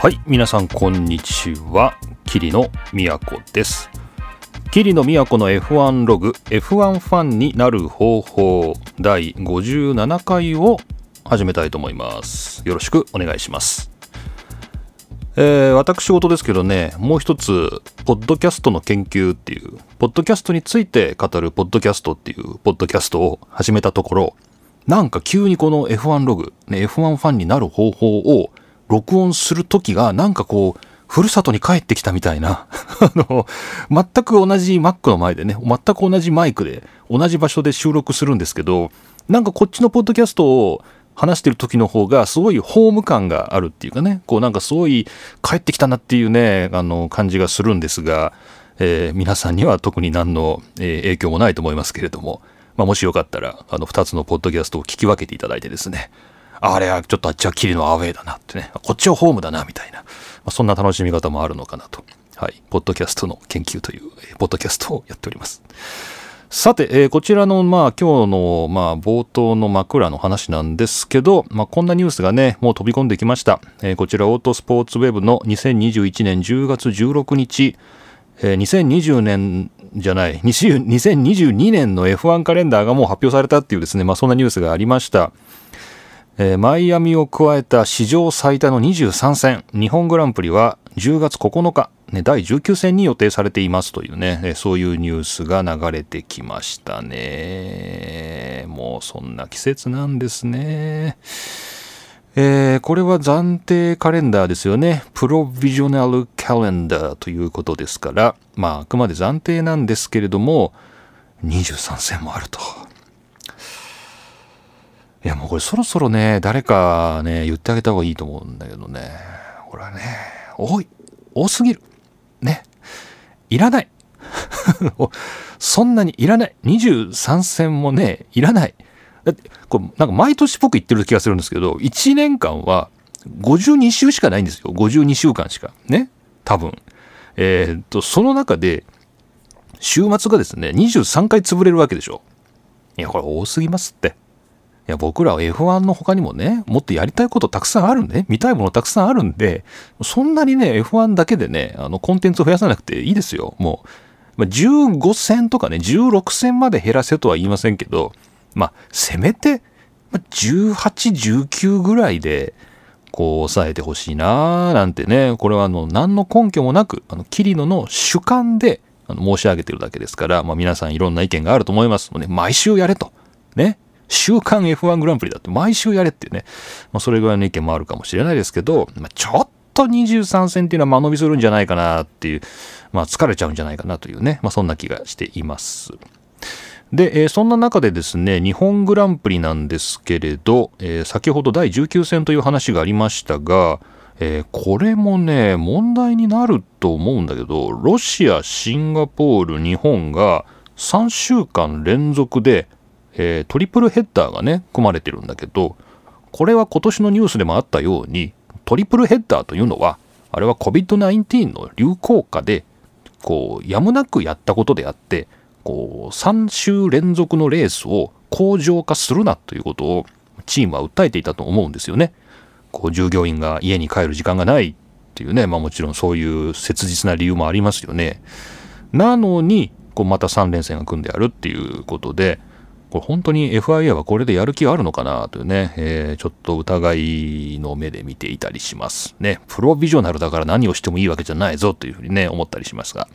はい皆さんこんにちは。桐野都です。桐野都の F1 ログ F1 ファンになる方法第57回を始めたいと思います。よろしくお願いします。えー、私事ですけどね、もう一つ、ポッドキャストの研究っていう、ポッドキャストについて語るポッドキャストっていうポッドキャストを始めたところ、なんか急にこの F1 ログ、ね、F1 ファンになる方法を録音するときが、なんかこう、ふるさとに帰ってきたみたいな。あの、全く同じ Mac の前でね、全く同じマイクで、同じ場所で収録するんですけど、なんかこっちのポッドキャストを話してる時の方がすごいホーム感があるっていうかね、こうなんかすごい帰ってきたなっていうね、あの感じがするんですが、えー、皆さんには特に何の、影響もないと思いますけれども、まあ、もしよかったら、あの2つのポッドキャストを聞き分けていただいてですね、あれはちょっとあっちはキリのアウェイだなってね、こっちはホームだなみたいな、まあ、そんな楽しみ方もあるのかなと。はい。ポッドキャストの研究という、ポッドキャストをやっております。さて、えー、こちらの、まあ、今日の、まあ、冒頭の枕の話なんですけど、まあ、こんなニュースがね、もう飛び込んできました。えー、こちら、オートスポーツウェブの2021年10月16日、えー、2020年じゃない、2022年の F1 カレンダーがもう発表されたっていうですね、まあ、そんなニュースがありました。えー、マイアミを加えた史上最多の23戦、日本グランプリは10月9日、ね、第19戦に予定されていますというねえ、そういうニュースが流れてきましたね。もうそんな季節なんですね。えー、これは暫定カレンダーですよね。プロビジョナルカレンダーということですから、まあ、あくまで暫定なんですけれども、23戦もあると。いや、もうこれそろそろね、誰かね、言ってあげた方がいいと思うんだけどね。これはね、多い。多すぎる。ね。いらない。そんなにいらない。23戦もね、いらない。だって、これ、なんか毎年っぽく言ってる気がするんですけど、1年間は52週しかないんですよ。52週間しか。ね。多分。えー、っと、その中で、週末がですね、23回潰れるわけでしょ。いや、これ多すぎますって。いや、僕らは F1 の他にもね、もっとやりたいことたくさんあるんで、見たいものたくさんあるんで、そんなにね、F1 だけでね、あの、コンテンツを増やさなくていいですよ。もう、まあ、15戦とかね、16戦まで減らせとは言いませんけど、まあ、せめて、まあ、18、19ぐらいで、こう、抑えてほしいなーなんてね、これはあの、何の根拠もなく、あの、キリノの主観で、あの、申し上げてるだけですから、まあ、皆さんいろんな意見があると思いますので、毎週やれと。ね。週刊 F1 グランプリだって毎週やれっていうね、まあ、それぐらいの意見もあるかもしれないですけど、まあ、ちょっと23戦っていうのは間延びするんじゃないかなっていう、まあ、疲れちゃうんじゃないかなというね、まあ、そんな気がしています。で、えー、そんな中でですね、日本グランプリなんですけれど、えー、先ほど第19戦という話がありましたが、えー、これもね、問題になると思うんだけど、ロシア、シンガポール、日本が3週間連続でえー、トリプルヘッダーがね、組まれてるんだけど、これは今年のニュースでもあったように、トリプルヘッダーというのは、あれは COVID-19 の流行下で、こう、やむなくやったことであって、こう、3週連続のレースを向上化するなということを、チームは訴えていたと思うんですよね。こう、従業員が家に帰る時間がないっていうね、まあもちろんそういう切実な理由もありますよね。なのに、こうまた3連戦が組んであるっていうことで、これ本当に FIA はこれでやる気があるのかなというね、えー、ちょっと疑いの目で見ていたりしますね。プロビジョナルだから何をしてもいいわけじゃないぞというふうにね、思ったりしますが。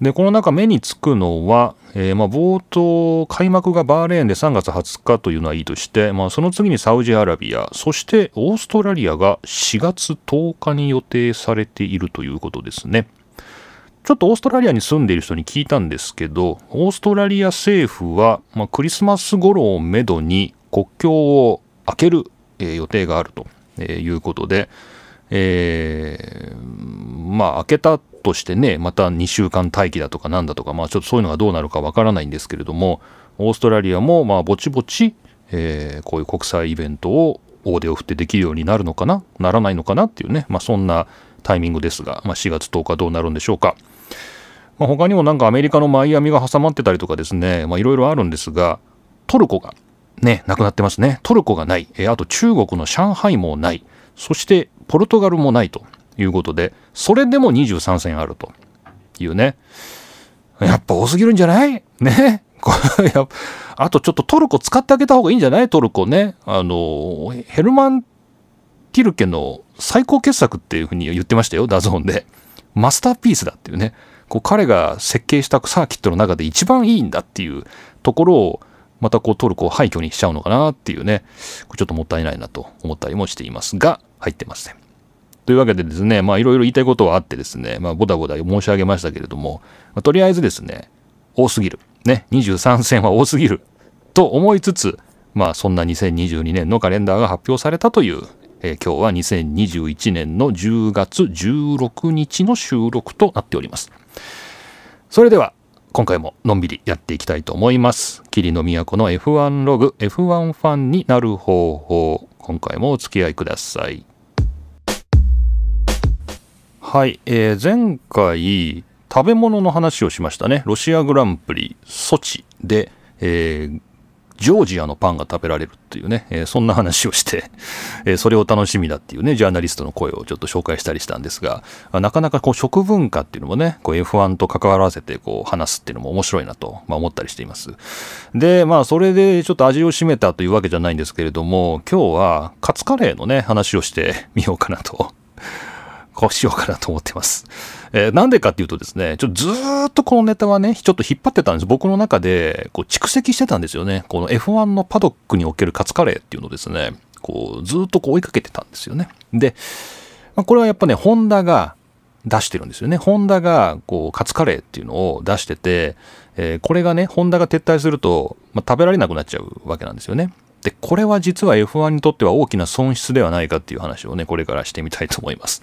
で、この中目につくのは、えー、まあ冒頭、開幕がバーレーンで3月20日というのはいいとして、まあその次にサウジアラビア、そしてオーストラリアが4月10日に予定されているということですね。ちょっとオーストラリアに住んでいる人に聞いたんですけど、オーストラリア政府は、まあ、クリスマス頃をめどに国境を開ける、えー、予定があると、えー、いうことで、えー、まあ開けたとしてね、また2週間待機だとかなんだとか、まあちょっとそういうのがどうなるかわからないんですけれども、オーストラリアもまあぼちぼち、えー、こういう国際イベントを大手を振ってできるようになるのかな？ならないのかな？っていうね、まあそんなタイミングですが、まあ4月10日どうなるんでしょうか。まあ、他にもなんかアメリカのマイアミが挟まってたりとかですね、いろいろあるんですが、トルコがね、なくなってますね。トルコがない。えあと中国の上海もない。そしてポルトガルもないということで、それでも23戦あるというね。やっぱ多すぎるんじゃない？ね。あとちょっとトルコ使ってあげた方がいいんじゃない？トルコね。あの、ヘルマン・ティルケの最高傑作っていうふうに言ってましたよ、 DAZN で。マスターピースだっていうね。こう彼が設計したサーキットの中で一番いいんだっていうところをまたこうトルコを廃墟にしちゃうのかなっていうね、ちょっともったいないなと思ったりもしていますが、入ってません。というわけでですね、まあいろいろ言いたいことはあってですね、まあボタボタ申し上げましたけれども、まあ、とりあえずですね、多すぎる。ね、23戦は多すぎる。と思いつつ、まあそんな2022年のカレンダーが発表されたという、えー、今日は2021年の10月16日の収録となっております。それでは今回ものんびりやっていきたいと思います。霧の都の F1 ログ F1 ファンになる方法。今回もお付き合いください。はい、えー、前回食べ物の話をしましたね。ロシアグランプリソチで、えー、ジョージアのパンが食べられるっていうね、えー、そんな話をして、えー、それを楽しみだっていうね、ジャーナリストの声をちょっと紹介したりしたんですが、なかなかこう食文化っていうのもね、F1 と関わらせてこう話すっていうのも面白いなと、まあ、思ったりしています。で、まあそれでちょっと味を占めたというわけじゃないんですけれども、今日はカツカレーのね、話をしてみようかなと、こうしようかなと思ってます。えー、なんでかっていうとですね、ちょっとずっとこのネタはね、ちょっと引っ張ってたんです。僕の中で、こう、蓄積してたんですよね。この F1 のパドックにおけるカツカレーっていうのをですね、こう、ずっとこう追いかけてたんですよね。で、まあ、これはやっぱね、ホンダが出してるんですよね。ホンダが、こう、カツカレーっていうのを出してて、えー、これがね、ホンダが撤退すると、まあ、食べられなくなっちゃうわけなんですよね。で、これは実は F1 にとっては大きな損失ではないかっていう話をね、これからしてみたいと思います。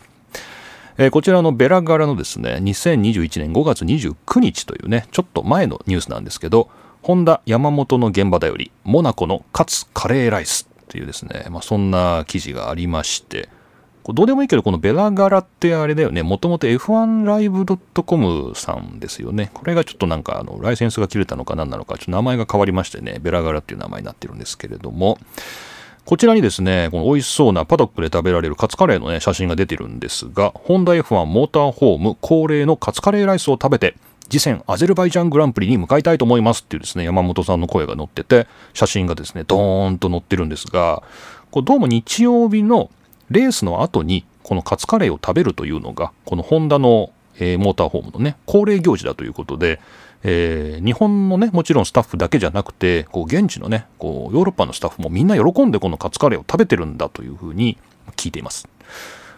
えー、こちらのベラ柄のですね、2021年5月29日というね、ちょっと前のニュースなんですけど、ホンダ山本の現場だより、モナコのカツカレーライスっていうですね、まあ、そんな記事がありまして、どうでもいいけど、このベラ柄ってあれだよね、もともと F1Live.com さんですよね。これがちょっとなんかあのライセンスが切れたのか何なのか、ちょっと名前が変わりましてね、ベラ柄っていう名前になってるんですけれども、こちらにですね、この美味しそうなパドックで食べられるカツカレーのね、写真が出てるんですが、ホンダ F1 モーターホーム恒例のカツカレーライスを食べて、次戦アゼルバイジャングランプリに向かいたいと思いますっていうですね、山本さんの声が載ってて、写真がですね、ドーンと載ってるんですが、これどうも日曜日のレースの後に、このカツカレーを食べるというのが、このホンダの、えー、モーターホームのね、恒例行事だということで、えー、日本のね、もちろんスタッフだけじゃなくて、こう現地のね、こうヨーロッパのスタッフもみんな喜んでこのカツカレーを食べてるんだというふうに聞いています。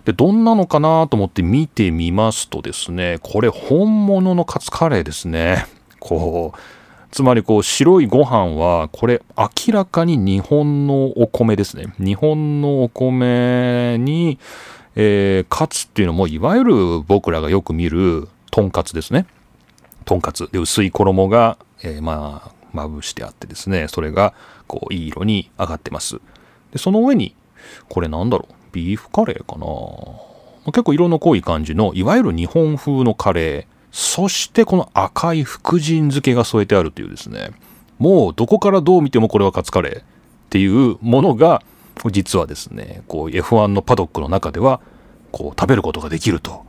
で、どんなのかなと思って見てみますとですね、これ本物のカツカレーですね。こう、つまりこう白いご飯はこれ明らかに日本のお米ですね。日本のお米に、えー、カツっていうのもいわゆる僕らがよく見るとんかつですね。とんかつ。で薄い衣が、えー、まあまぶしてあってですね。それがこういい色に上がってます。でその上にこれなんだろう？ビーフカレーかな？結構色の濃い感じのいわゆる日本風のカレー。そしてこの赤い福神漬けが添えてあるというですね。もうどこからどう見てもこれはカツカレーっていうものが実はですねこう F1 のパドックの中ではこう食べることができると、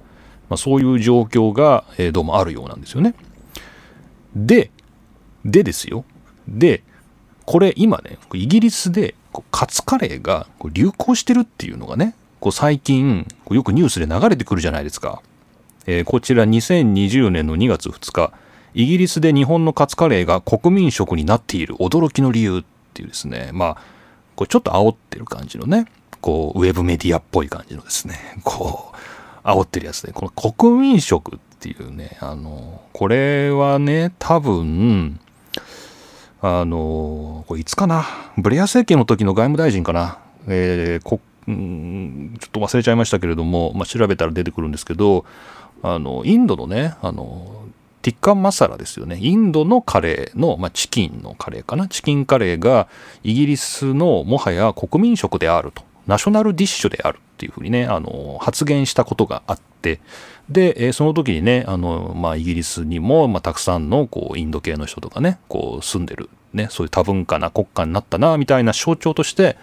まあ、そういう状況が、え、どうもあるようなんですよね。で、でですよ。で、これ今ね、イギリスでカツカレーが流行してるっていうのがね、こう最近よくニュースで流れてくるじゃないですか。えー、こちら2020年の2月2日、イギリスで日本のカツカレーが国民食になっている驚きの理由っていうですね、まあ、これちょっと煽ってる感じのね、こう、ウェブメディアっぽい感じのですね、こう、煽ってるやつで、この国民食っていうね、あの、これはね、多分、あの、これいつかな、ブレア政権の時の外務大臣かな、えー、こちょっと忘れちゃいましたけれども、まあ、調べたら出てくるんですけど、あの、インドのね、あの、ティッカンマサラですよね。インドのカレーの、まあ、チキンのカレーかな。チキンカレーがイギリスのもはや国民食であると。ナショナルディッシュであるっていうふうにね、あの、発言したことがあって、で、えその時にね、あの、まあ、イギリスにも、まあ、たくさんの、こう、インド系の人とかね、こう、住んでる、ね、そういう多文化な国家になったな、みたいな象徴として、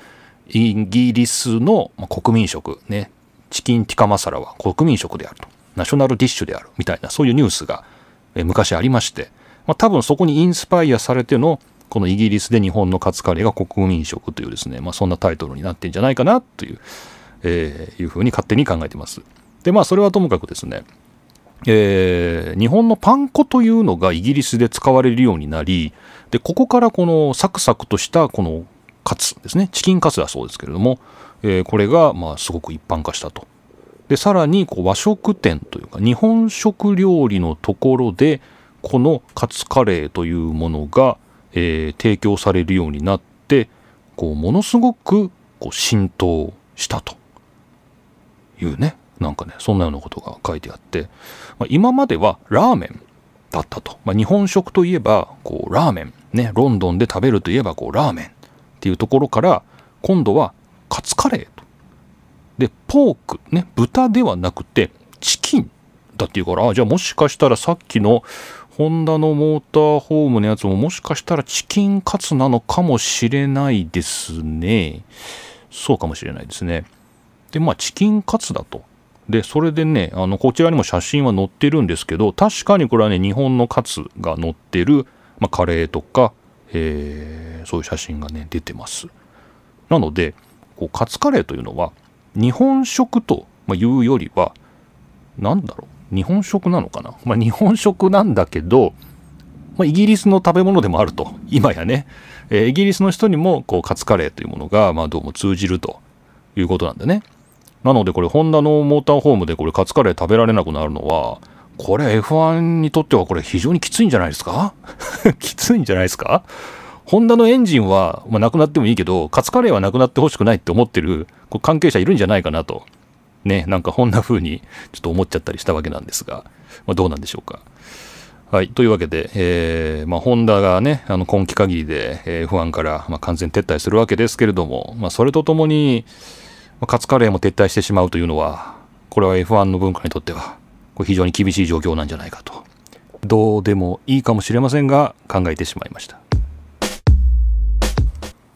イギリスの、国民食、ね、チキンティカマサラは国民食であると。ナショナルディッシュである。みたいな、そういうニュースが、え昔ありまして、まあ、多分そこにインスパイアされての、このイギリスで日本のカツカレーが国民食というですね、まあ、そんなタイトルになってんじゃないかなという、えー、いうふうに勝手に考えてます。で、まあ、それはともかくですね、えー、日本のパン粉というのがイギリスで使われるようになり、で、ここからこのサクサクとしたこのカツですね、チキンカツだそうですけれども、えー、これがまあすごく一般化したと。で、さらにこう和食店というか日本食料理のところで、このカツカレーというものが、えー、提供されるようになって、こうものすごくこう浸透したというね。なんかね、そんなようなことが書いてあって、まあ、今まではラーメンだったと。まあ、日本食といえば、こう、ラーメン。ね、ロンドンで食べるといえば、こう、ラーメンっていうところから、今度はカツカレーと。で、ポーク、ね、豚ではなくて、チキンだっていうから、あ、じゃあもしかしたらさっきのホンダのモーターホームのやつももしかしたらチキンカツなのかもしれないですね。そうかもしれないですね。で、まあ、チキンカツだと。で、それでね、あの、こちらにも写真は載ってるんですけど、確かにこれはね、日本のカツが載ってる、まあ、カレーとか、えー、そういう写真がね、出てます。なので、こうカツカレーというのは、日本食というよりは、何だろう、日本食なのかな？まあ、日本食なんだけど、まあ、イギリスの食べ物でもあると、今やね、えー、イギリスの人にもこうカツカレーというものが、まあ、どうも通じるということなんでね。なのでこれホンダのモーターホームでこれカツカレー食べられなくなるのはこれ F1 にとってはこれ非常にきついんじゃないですか？きついんじゃないですか？ホンダのエンジンは、まあ、なくなってもいいけど、カツカレーはなくなってほしくないって思ってるこ関係者いるんじゃないかなと。ね、なんかこんな風にちょっと思っちゃったりしたわけなんですが、まあ、どうなんでしょうか。はい。というわけで、えー、まあ、ホンダがね、あの、今季限りで、えー、F1 から、まあ、完全撤退するわけですけれども、まあ、それとともに、カツカレーも撤退してしまうというのは、これは F1 の文化にとっては、これ非常に厳しい状況なんじゃないかと。どうでもいいかもしれませんが、考えてしまいました。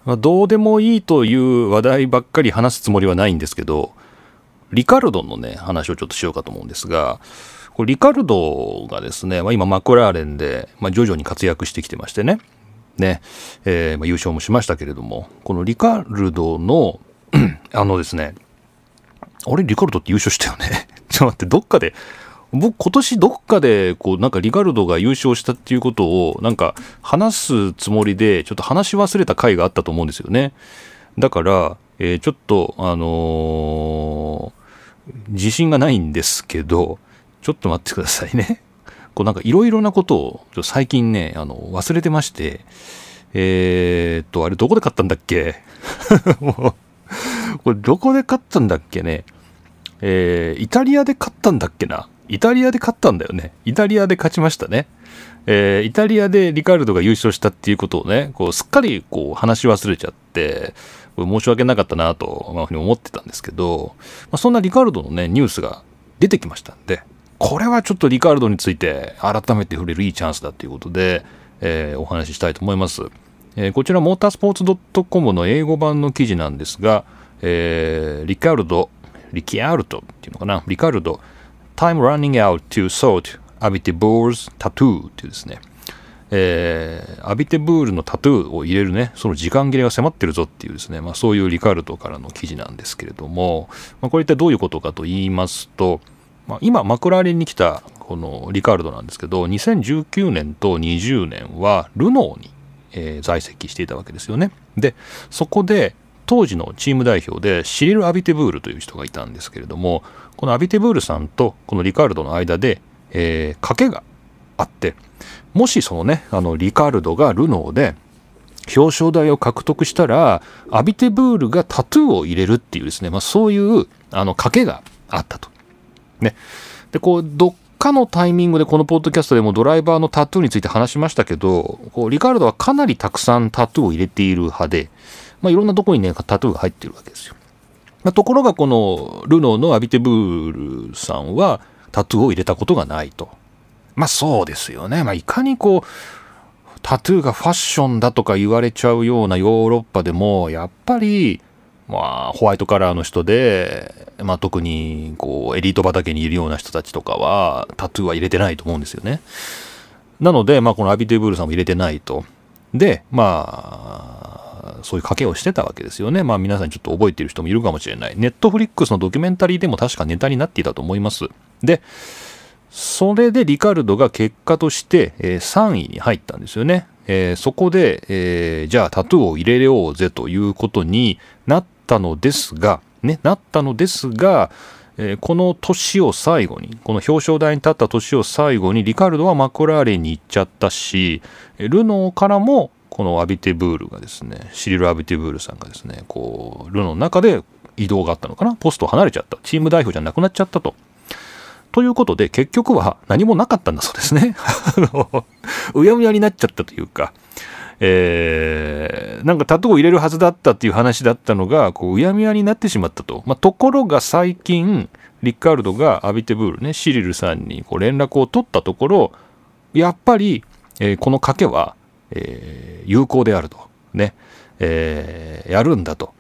まあ、どうでもいいという話題ばっかり話すつもりはないんですけど、リカルドのね、話をちょっとしようかと思うんですが、これリカルドがですね、まあ、今マクラーレンで、まあ、徐々に活躍してきてましてね、ね、えー、まあ、優勝もしましたけれども、このリカルドの あのですね、あれ、リカルドって優勝したよね？ちょっと待って、どっかで、僕今年どっかで、こう、なんかリカルドが優勝したっていうことを、なんか話すつもりで、ちょっと話し忘れた回があったと思うんですよね。だから、えー、ちょっと、あの、自信がないんですけど、ちょっと待ってくださいね。こうなんかいろいろなことを、最近ね、あの、忘れてまして、えー、っと、あれどこで買ったんだっけ？もうこれどこで買ったんだっけね？えー、イタリアで買ったんだっけな？イタリアで勝ったんだよね。イタリアで勝ちましたね。えー、イタリアでリカルドが優勝したっていうことをね、こうすっかりこう話し忘れちゃって、これ申し訳なかったなと、まあ、思ってたんですけど、まあ、そんなリカルドのね、ニュースが出てきましたんで、これはちょっとリカルドについて改めて触れるいいチャンスだということで、えー、お話ししたいと思います。えー、こちらモータースポーツ .com の英語版の記事なんですが、えー、リカルド、リキアルドっていうのかな、リカルド、Time running out to sort Abiteboul's tattoo っていうですね、えー、アビテブールのタトゥーを入れるね、その時間切れが迫ってるぞっていうですね、まあそういうリカルドからの記事なんですけれども、まあこれ一体どういうことかと言いますと、まあ、今、マクラーレンに来たこのリカルドなんですけど、2019年と20年はルノーに、えー、在籍していたわけですよね。で、そこで当時のチーム代表でシリル・アビテブールという人がいたんですけれどもこのアビテブールさんとこのリカルドの間で、えー、賭けがあってもしそのねあのリカルドがルノーで表彰台を獲得したらアビテブールがタトゥーを入れるっていうですね、まあ、そういうあの賭けがあったと。ね、でこうどっかのタイミングでこのポッドキャストでもドライバーのタトゥーについて話しましたけどこうリカルドはかなりたくさんタトゥーを入れている派でまあ、いろんなとこにね、タトゥーが入ってるわけですよ。まあ、ところがこのルノーのアビテブールさんはタトゥーを入れたことがないと。まあそうですよね。まあいかにこう、タトゥーがファッションだとか言われちゃうようなヨーロッパでも、やっぱりまあ、ホワイトカラーの人で、まあ、特にこうエリート畑にいるような人たちとかはタトゥーは入れてないと思うんですよね。なので、まあ、このアビテブールさんも入れてないと。で、まあ、そういう賭けをしてたわけですよね。まあ皆さんちょっと覚えている人もいるかもしれない。ネットフリックスのドキュメンタリーでも確かネタになっていたと思います。で、それでリカルドが結果として、え、3位に入ったんですよね。えー、そこで、えー、じゃあタトゥーを入れようぜということになったのですが、ね、なったのですが、えー、この年を最後に、この表彰台に立った年を最後に、リカルドはマクラーレンに行っちゃったし、ルノーからも、このアビテブールがですね、シリル・アビテブールさんがですね、こう、ルノーの中で移動があったのかな、ポスト離れちゃった。チーム代表じゃなくなっちゃったと。ということで、結局は何もなかったんだそうですね。うやむやになっちゃったというか、えー、なんかタトゥーを入れるはずだったっていう話だったのが、こう、うやむやになってしまったと。まあ、ところが最近、リッカールドがアビテブールね、シリルさんにこう連絡を取ったところ、やっぱり、えー、この賭けは、えー、有効であると。ね、えー、やるんだと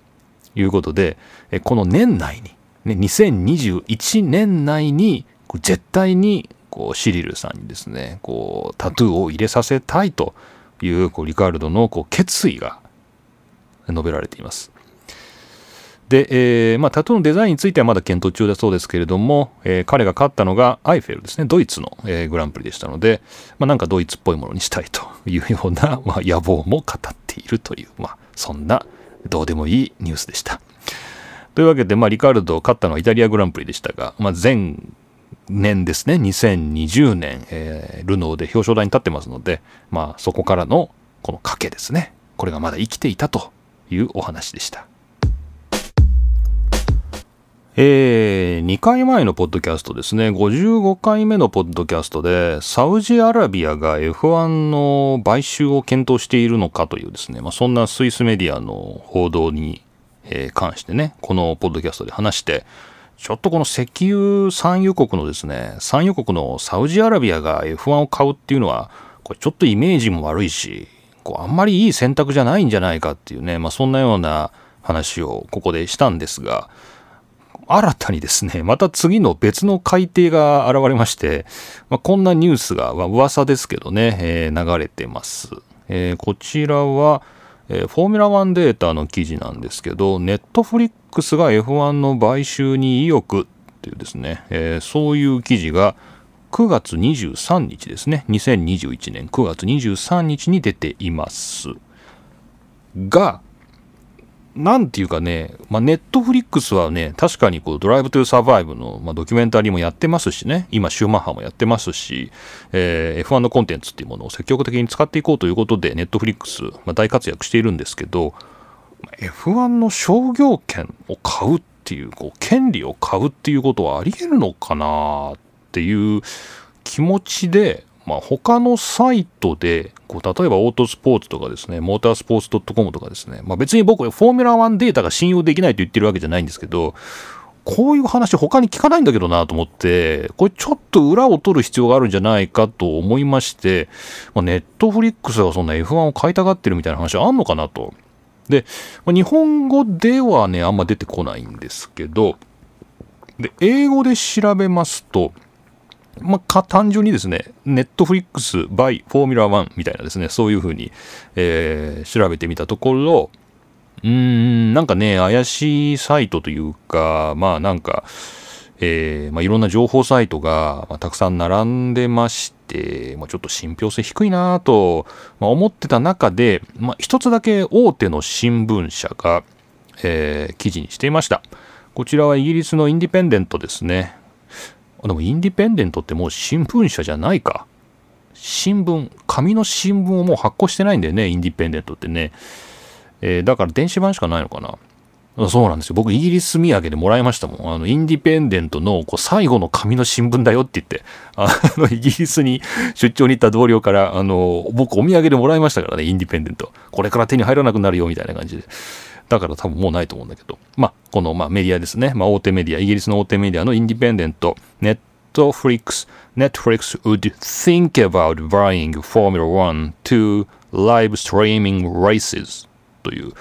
いうことで、えこの年内に、ね、2021年内に絶対にこうシリルさんにですねこうタトゥーを入れさせたいというこうリカルドのこう決意が述べられています。で、えーまあ、タトゥーのデザインについてはまだ検討中だそうですけれども、えー、彼が勝ったのがアイフェルですね、ドイツの、えー、グランプリでしたので、まあ、なんかドイツっぽいものにしたいというような、まあ、野望も語っているという、まあ、そんなどうでもいいニュースでした。というわけで、まあ、リカルド勝ったのはイタリアグランプリでしたが、まあ、前年ですね、2020年、えー、ルノーで表彰台に立ってますので、まあ、そこからのこの賭けですね。これがまだ生きていたというお話でした。えー、2回前のポッドキャストですね、55回目のポッドキャストで、サウジアラビアが F1 の買収を検討しているのかというですね、まあ、そんなスイスメディアの報道に、えー、関してね、このポッドキャストで話して、ちょっとこの石油産油国のですね、産油国のサウジアラビアが F1 を買うっていうのは、これちょっとイメージも悪いし、こうあんまりいい選択じゃないんじゃないかっていうね、まあそんなような話をここでしたんですが、新たにですね、また次の別の改定が現れまして、まあ、こんなニュースが、まあ、噂ですけどね、えー、流れてます。えー、こちらは、えー、フォーミュラ1データの記事なんですけど、ネットフリックスが F1 の買収に意欲っていうですね、えー、そういう記事が9月23日ですね、2021年9月23日に出ています。が、なんていうかね、まあ、ネットフリックスはね、確かにこう、ドライブトゥーサバイブの、まあ、ドキュメンタリーもやってますしね、今、シューマッハもやってますし、えー、F1 のコンテンツっていうものを積極的に使っていこうということで、ネットフリックス、まあ、大活躍しているんですけど、F1 の商業権を買うっていう、こう、権利を買うっていうことはあり得るのかなっていう気持ちで、まあ、他のサイトで、こう例えばオートスポーツとかですね、モータースポーツ .com とかですね、まあ、別に僕、フォーミュラ1データが信用できないと言ってるわけじゃないんですけど、こういう話他に聞かないんだけどなと思って、これちょっと裏を取る必要があるんじゃないかと思いまして、まあ、ネットフリックスがそんな F1 を買いたがってるみたいな話あんのかなと。で、まあ、日本語ではね、あんま出てこないんですけど、で、英語で調べますと、まあ、単純にですね、ネットフリックス by フォーミュラー1みたいなですね、そういうふうに、えー、調べてみたところ、うーん、なんかね、怪しいサイトというか、まあなんか、えー、まあ、いろんな情報サイトが、まあ、たくさん並んでまして、まあ、ちょっと信憑性低いなと、ま、思ってた中で、まあ、一つだけ大手の新聞社が、えー、記事にしていました。こちらはイギリスのインディペンデントですね。でもインディペンデントってもう新聞社じゃないか。新聞、紙の新聞をもう発行してないんだよね、インディペンデントってね。えー、だから電子版しかないのかな。そうなんですよ。僕、イギリス土産でもらいましたもん。あの、インディペンデントのこう最後の紙の新聞だよって言って、あの、イギリスに出張に行った同僚から、あの、僕、お土産でもらいましたからね、インディペンデント。これから手に入らなくなるよ、みたいな感じで。だから多分もうないと思うんだけど。まあ、この、まあ、メディアですね。まあ、大手メディア、イギリスの大手メディアのインディペンデント、ネットフリックス、Netflix would think about buying Formula One to live streaming races という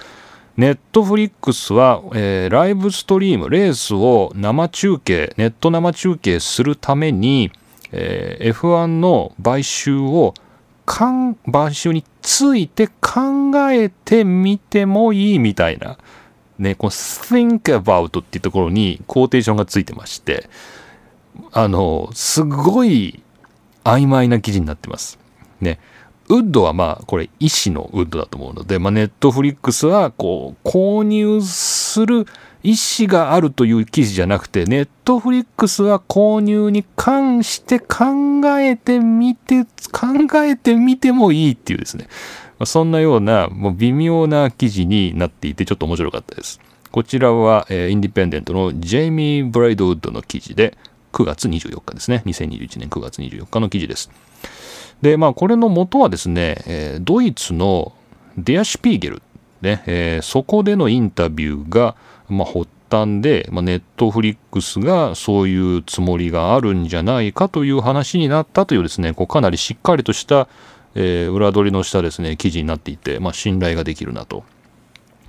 ネットフリックスは、えー、ライブストリーム、レースを生中継、ネット生中継するために、えー、F1 の買収をか買収について考えてみてもいいみたいな、ね、この think about っていうところにコーテーションがついてまして、あの、すごい曖昧な記事になってます。ね。ウッドはまあこれ医師のウッドだと思うので、まあ、ネットフリックスはこう購入する意思があるという記事じゃなくてネットフリックスは購入に関して考えてみて考えてみてもいいっていうですね。そんなようなもう微妙な記事になっていてちょっと面白かったです。こちらは、えー、インディペンデントのジェイミー・ブライドウッドの記事で9月24日ですね。2021年9月24日の記事です。で、まあ、これの元はですね、えー、ドイツのデア・シュピーゲル、ねえー、そこでのインタビューが、まあ、発端で、まあ、ネットフリックスがそういうつもりがあるんじゃないかという話になったというですね、こうかなりしっかりとした、えー、裏取りのしたですね、記事になっていて、まあ、信頼ができるなと。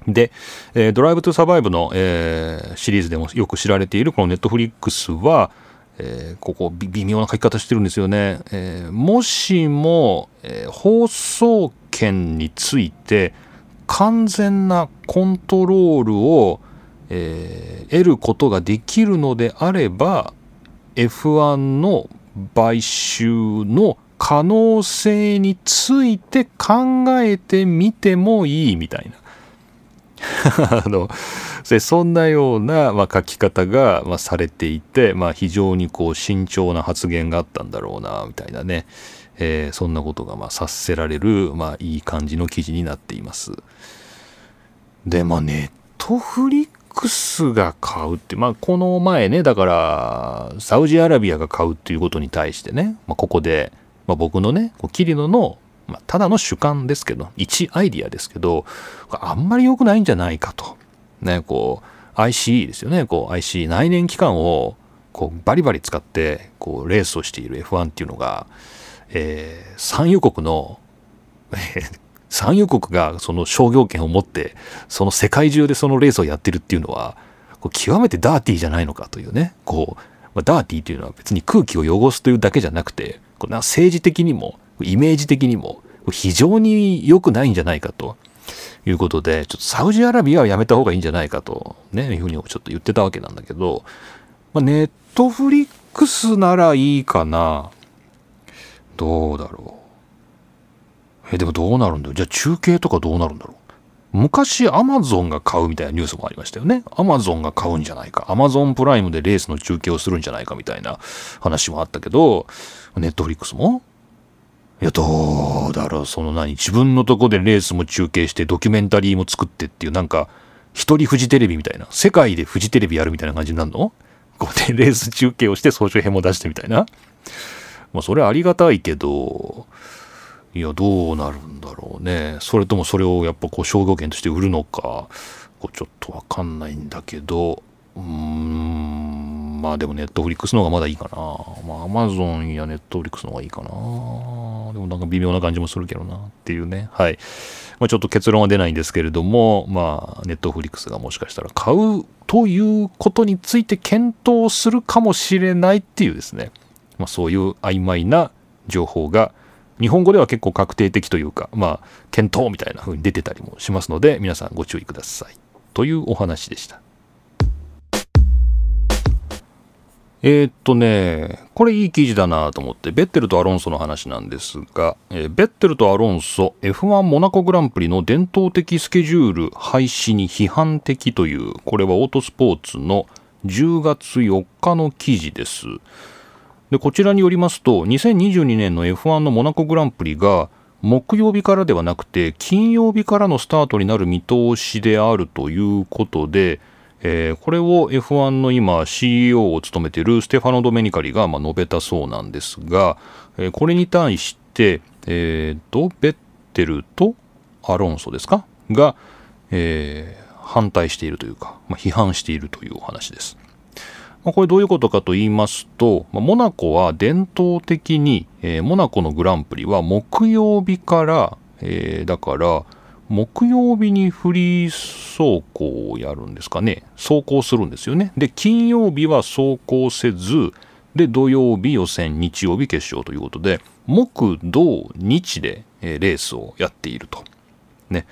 で、えー、ドライブ・トゥ・サバイブの、えー、シリーズでもよく知られているこのネットフリックスは、えー、ここ微妙な書き方してるんですよね。えー、もしも、えー、放送権について完全なコントロールを、え得ることができるのであれば F1 の買収の可能性について考えてみてもいいみたいな。あのそんなような、まあ、書き方が、まあ、されていて、まあ、非常にこう慎重な発言があったんだろうなみたいなね、えー、そんなことがまあ察せられる、まあ、いい感じの記事になっています。でまあネットフリックスが買うって、まあ、この前ねだからサウジアラビアが買うっていうことに対してね、まあ、ここで、まあ、僕のねキリノのまあ、ただの主観ですけど、一アイディアですけど、あんまり良くないんじゃないかと。ね、こう、ICE ですよね。こう、ICE 内燃機関を、こう、バリバリ使って、こう、レースをしている F1 っていうのが、えー、産油国の、産油国がその商業権を持って、その世界中でそのレースをやってるっていうのは、こう極めてダーティーじゃないのかというね、こう、まあ、ダーティーというのは別に空気を汚すというだけじゃなくて、こうな政治的にも、イメージ的にも非常に良くないんじゃないかということで、ちょっとサウジアラビアはやめた方がいいんじゃないかと、ね、いうふうにちょっと言ってたわけなんだけど、まあ、ネットフリックスならいいかな。どうだろう。え、でもどうなるんだよ。じゃあ中継とかどうなるんだろう。昔アマゾンが買うみたいなニュースもありましたよね。アマゾンが買うんじゃないか。アマゾンプライムでレースの中継をするんじゃないかみたいな話もあったけど、ネットフリックスも？いや、どうだろう、その何、自分のとこでレースも中継して、ドキュメンタリーも作ってっていう、なんか、一人フジテレビみたいな、世界でフジテレビやるみたいな感じになるの？こうでレース中継をして総集編も出してみたいな。まあ、それありがたいけど、いや、どうなるんだろうね。それともそれをやっぱこう、商業権として売るのか、こうちょっとわかんないんだけど、うーん、まあでもネットフリックスの方がまだいいかな。まあアマゾンやネットフリックスの方がいいかな。でもなんか微妙な感じもするけどなっていうね。はい。まあ、ちょっと結論は出ないんですけれども、まあネットフリックスがもしかしたら買うということについて検討するかもしれないっていうですね。まあそういう曖昧な情報が日本語では結構確定的というか、まあ検討みたいな風に出てたりもしますので皆さんご注意ください。というお話でした。えー、っとね、これいい記事だなと思って、ベッテルとアロンソの話なんですが、えー、ベッテルとアロンソ、F1 モナコグランプリの伝統的スケジュール廃止に批判的という、これはオートスポーツの10月4日の記事です。で、こちらによりますと、2022年の F1 のモナコグランプリが、木曜日からではなくて、金曜日からのスタートになる見通しであるということで、えー、これを F1 の今 CEO を務めているステファノ・ドメニカリがま述べたそうなんですが、えー、これに対して、えーと、ベッテルとアロンソですか？が、えー、反対しているというか、まあ、批判しているというお話です。まあ、これどういうことかと言いますと、まあ、モナコは伝統的に、えー、モナコのグランプリは木曜日から、えー、だから木曜日にフリー走行をやるんですかね。走行するんですよね。で金曜日は走行せずで土曜日予選日曜日決勝ということで木土日で、えー、レースをやっていると。ね、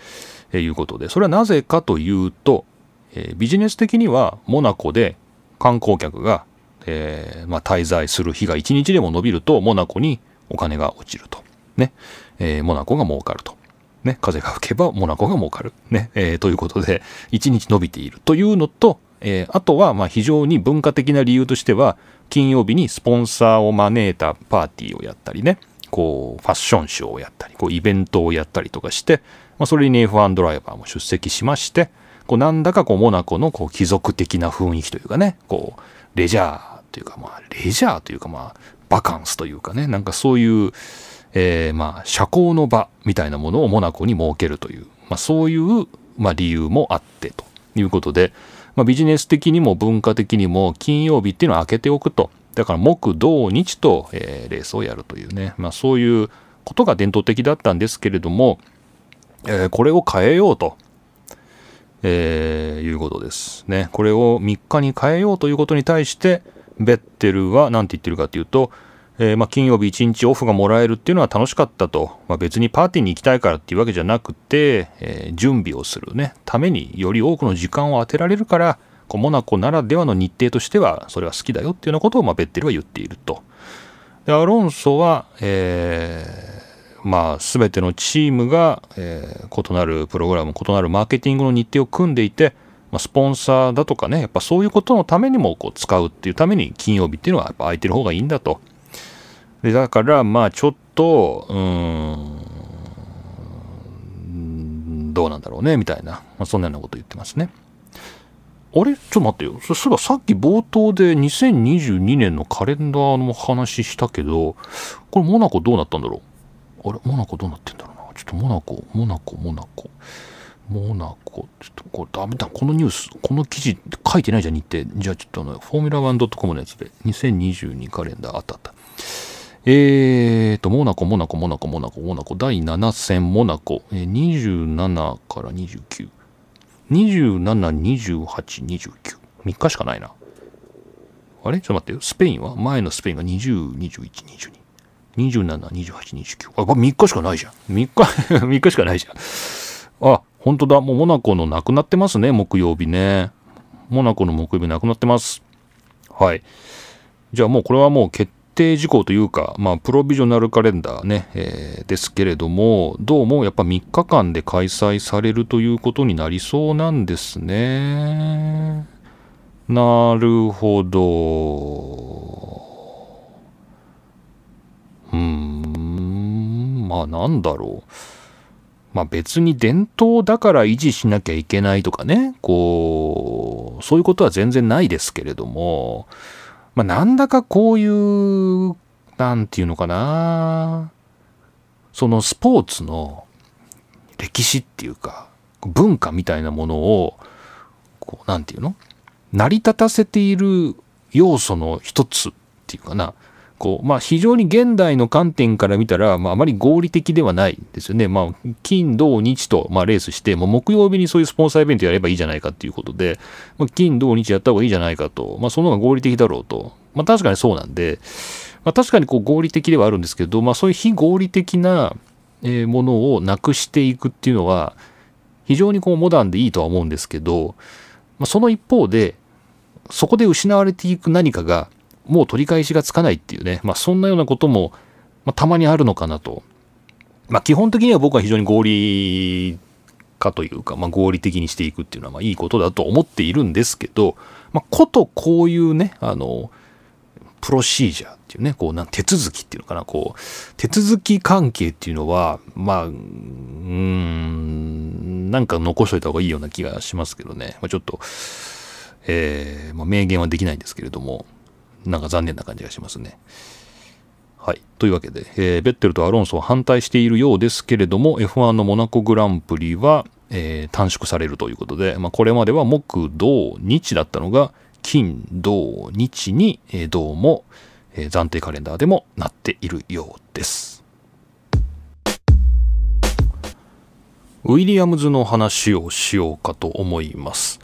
えー、いうことで。それはなぜかというと、えー、ビジネス的にはモナコで観光客が、えまあ、滞在する日が1日でも伸びるとモナコにお金が落ちると。ね、えモナコが儲かると。ね、風が吹けばモナコが儲かる。ね、えー、ということで、1日伸びているというのと、えー、あとは、ま非常に文化的な理由としては、金曜日にスポンサーを招いたパーティーをやったりね、こう、ファッションショーをやったり、こう、イベントをやったりとかして、まあ、それに F1 ドライバーも出席しまして、こう、なんだかこう、モナコのこう貴族的な雰囲気というかね、こう、レジャーというか、まあ、レジャーというか、まあ、バカンスというかね、なんかそういう、えー、まあ、社交の場みたいなものをモナコに設けるという、まあ、そういう、まあ、理由もあってということで、まあ、ビジネス的にも文化的にも金曜日っていうのを開けておくと。だから木土日と、えー、レースをやるというね、まあ、そういうことが伝統的だったんですけれども、えー、これを変えようと、えー、いうことですね。これを3日に変えようということに対して、ベッテルは何て言ってるかというと、えー、まあ、金曜日1日オフがもらえるっていうのは楽しかったと、まあ、別にパーティーに行きたいからっていうわけじゃなくて、えー、準備をするね。ためにより多くの時間を当てられるからこうモナコならではの日程としてはそれは好きだよっていうようなことを、まあ、ベッテルは言っていると。でアロンソは、えー、まあ、全てのチームが、え異なるプログラム異なるマーケティングの日程を組んでいてまあ、スポンサーだとかねやっぱそういうことのためにもこう使うっていうために金曜日っていうのはやっぱ空いてる方がいいんだとでだからまあちょっとうんどうなんだろうねみたいな、まあ、そんなようなこと言ってますね。あれ？ちょっと待ってよ。そういえばさっき冒頭で2022年のカレンダーの話したけど、これモナコどうなったんだろう？あれモナコどうなってんだろうな。ちょっとモナコ、モナコ、モナコ。モナコ、ちょっとこれダメだ。このニュース、この記事書いてないじゃん、日程。じゃあちょっとあの、フォーミュラ 1.com のやつで、2022カレンダーあったあった。えーと、モナコ、モナコ、モナコ、モナコ、モナコ、第7戦、モナコ、えー、27から29。27、28、29。3日しかないな。あれ？ちょっと待ってよ。スペインは？前のスペインが20、21、22。27、28、29。あ、3日しかないじゃん。3日、3日しかないじゃん。あ、本当だ。もうモナコのなくなってますね。木曜日ね。モナコの木曜日なくなってます。はい。じゃあもうこれはもう決定事項というか、まあ、プロビジョナルカレンダーね、えー、ですけれども、どうもやっぱ3日間で開催されるということになりそうなんですね。なるほど。うん、まあなんだろう。まあ別に伝統だから維持しなきゃいけないとかね、こう、そういうことは全然ないですけれども、まあ、なんだかこういう、なんていうのかな、そのスポーツの歴史っていうか、文化みたいなものを、こう、なんていうの？成り立たせている要素の一つっていうかな、こう、まあ、非常に現代の観点から見たら、まあ、あまり合理的ではないですよね。まあ、金、土、日と、まあ、レースして、もう木曜日にそういうスポンサーイベントやればいいじゃないかっていうことで、まあ、金、土、日やった方がいいじゃないかと、まあ、その方が合理的だろうと。まあ、確かにそうなんで、まあ、確かにこう合理的ではあるんですけど、まあ、そういう非合理的なものをなくしていくっていうのは、非常にこうモダンでいいとは思うんですけど、まあ、その一方で、そこで失われていく何かが、もう取り返しがつかないっていうね、まあ、そんなようなことも、まあ、たまにあるのかなと。まあ、基本的には僕は非常に合理化というか、まあ、合理的にしていくっていうのは、まあ、いいことだと思っているんですけど、まあ、ことこういうね、あの、プロシージャーっていうね、こう、な手続きっていうのかな、こう、手続き関係っていうのは、まあ、うーん、なんか残しといた方がいいような気がしますけどね。まあ、ちょっと、えー、まあ、明言はできないんですけれども、なんか残念な感じがしますね。はい。というわけで、えー、ベッテルとアロンソは反対しているようですけれども、F1 のモナコグランプリは、えー、短縮されるということで、まあ、これまでは木、土、日だったのが、金、土、日に、えー、どうも、えー、暫定カレンダーでもなっているようです。ウィリアムズの話をしようかと思います。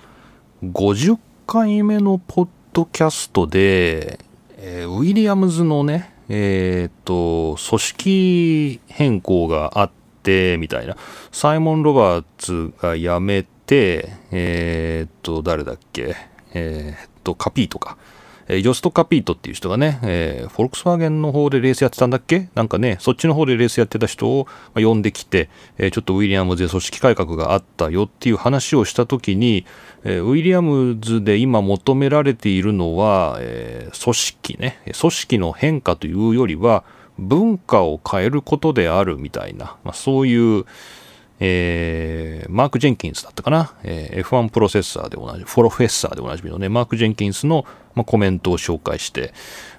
50回目のポッドキャストで、えー、ウィリアムズのね、えー、っと、組織変更があって、みたいな。サイモン・ロバーツが辞めて、えー、っと、誰だっけ？えー、っと、カピーとか。えジョスト・カピートっていう人がね、えー、フォルクスワーゲンの方でレースやってたんだっけ？なんかね、そっちの方でレースやってた人を呼んできて、えー、ちょっとウィリアムズで組織改革があったよっていう話をしたときに、ウィリアムズで今求められているのは、え組織ね、組織の変化というよりは、文化を変えることであるみたいな、まあ、そういう、えー、マーク・ジェンキンスだったかな、えー、F1 プロセッサーで同じ、フォロフェッサーでおなじみのね、マーク・ジェンキンスの、まあ、コメントを紹介して、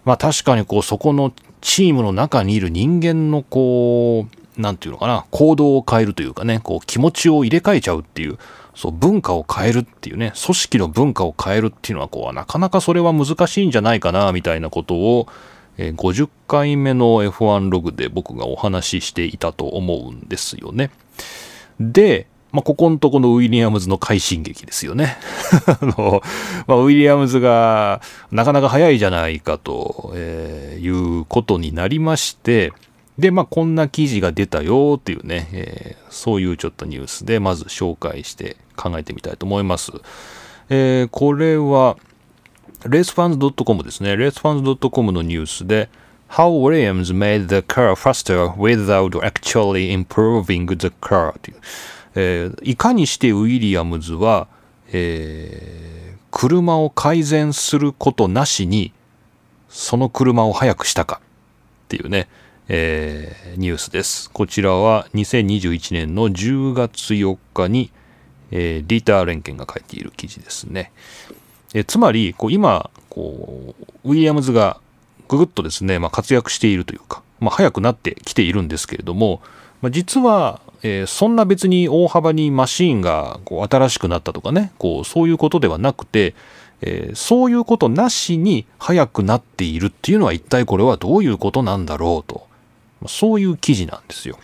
まあ確かにこう、そこのチームの中にいる人間のこう、なんていうのかな、行動を変えるというかね、こう、気持ちを入れ替えちゃうっていう、そう、文化を変えるっていうね、組織の文化を変えるっていうのは、こう、なかなかそれは難しいんじゃないかな、みたいなことを、えー、50回目の F1 ログで僕がお話ししていたと思うんですよね。で、まあ、ここのとこのウィリアムズの快進撃ですよね。あの、まあ、ウィリアムズがなかなか早いじゃないかと、えー、いうことになりまして、で、まあ、こんな記事が出たよっていうね、えー、そういうちょっとニュースでまず紹介して考えてみたいと思います。えー、これは、レースファンズ .com ですね。レースファンズ .com のニュースで、How Williams made the car faster without actually improving the car という、えー、いかにしてウィリアムズは、えー、車を改善することなしにその車を速くしたかっていうね、えー、ニュースです。こちらは2021年の10月4日に、えー、リーター・レンケンが書いている記事ですね。えー、つまりこう今こうウィリアムズがぐぐっとですね、まあ、活躍しているというか、まあ、早くなってきているんですけれども、まあ、実は、えー、そんな別に大幅にマシーンがこう新しくなったとかねこうそういうことではなくて、えー、そういうことなしに速くなっているっていうのは一体これはどういうことなんだろうとまそういう記事なんですよ。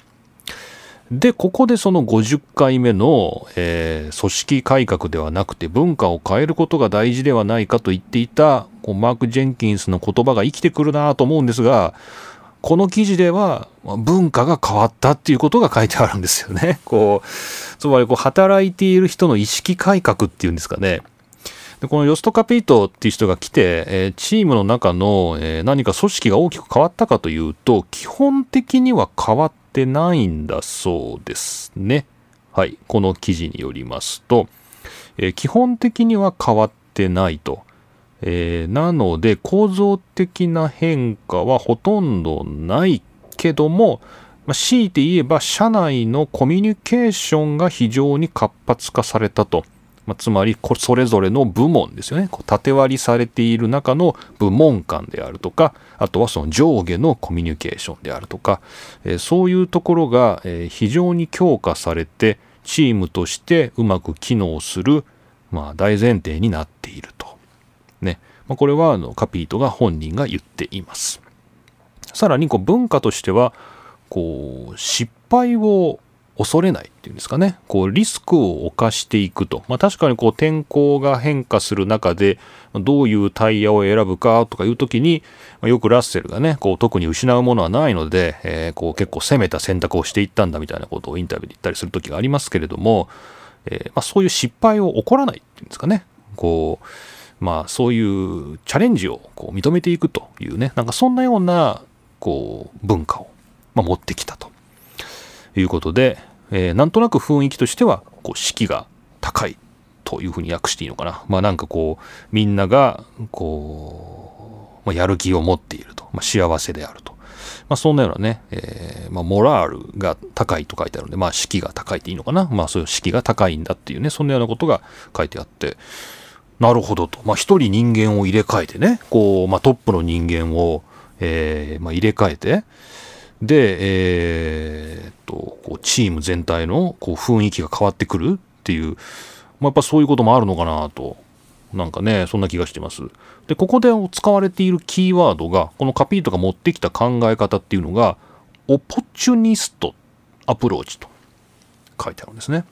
で、ここでその50回目の、えー、組織改革ではなくて文化を変えることが大事ではないかと言っていたこうマーク・ジェンキンスの言葉が生きてくるなと思うんですが、この記事では文化が変わったっていうことが書いてあるんですよね。こう、つまりこう働いている人の意識改革っていうんですかね。でこのヨスト・カピートっていう人が来て、えー、チームの中の、えー、何か組織が大きく変わったかというと、基本的には変わったってないんだそうですね。はい。この記事によりますと、えー、基本的には変わってないと。えー、なので構造的な変化はほとんどないけども、まあ、強いて言えば社内のコミュニケーションが非常に活発化されたと。まあ、つまりそれぞれの部門ですよね。こう縦割りされている中の部門間であるとか、あとはその上下のコミュニケーションであるとか、えー、そういうところが、え、非常に強化されて、チームとしてうまく機能する、まあ、大前提になっていると。ね。まあ、これはあのカピートが本人が言っています。さらにこう文化としては、こう、失敗を恐れないっていうんですかね。こう、リスクを冒していくと。まあ確かにこう、天候が変化する中で、どういうタイヤを選ぶかとかいう時に、まあ、よくラッセルがね、こう、特に失うものはないので、えー、こう、結構攻めた選択をしていったんだみたいなことをインタビューで言ったりする時がありますけれども、えー、まあそういう失敗を起こらないっていうんですかね。こう、まあそういうチャレンジをこう認めていくというね、なんかそんなようなこう文化を、ま、持ってきたということで、えー、なんとなく雰囲気としてはこう士気が高いというふうに訳していいのかな。まあなんかこうみんながこう、まあ、やる気を持っていると、まあ、幸せであると。まあ、そんなようなね、えー、まあ、モラールが高いと書いてあるんで、まあ、士気が高いっていいのかな。まあ、そういう士気が高いんだっていうね、そんなようなことが書いてあって、なるほどと。まあ、一人人間を入れ替えてね、こう、まあ、トップの人間を、えー、まあ、入れ替えて、で、えー、っと、こうチーム全体のこう雰囲気が変わってくるっていう、まあ、やっぱそういうこともあるのかなと。なんかね、そんな気がしてます。で、ここで使われているキーワードが、このカピートが持ってきた考え方っていうのが、オポチュニストアプローチと書いてあるんですね。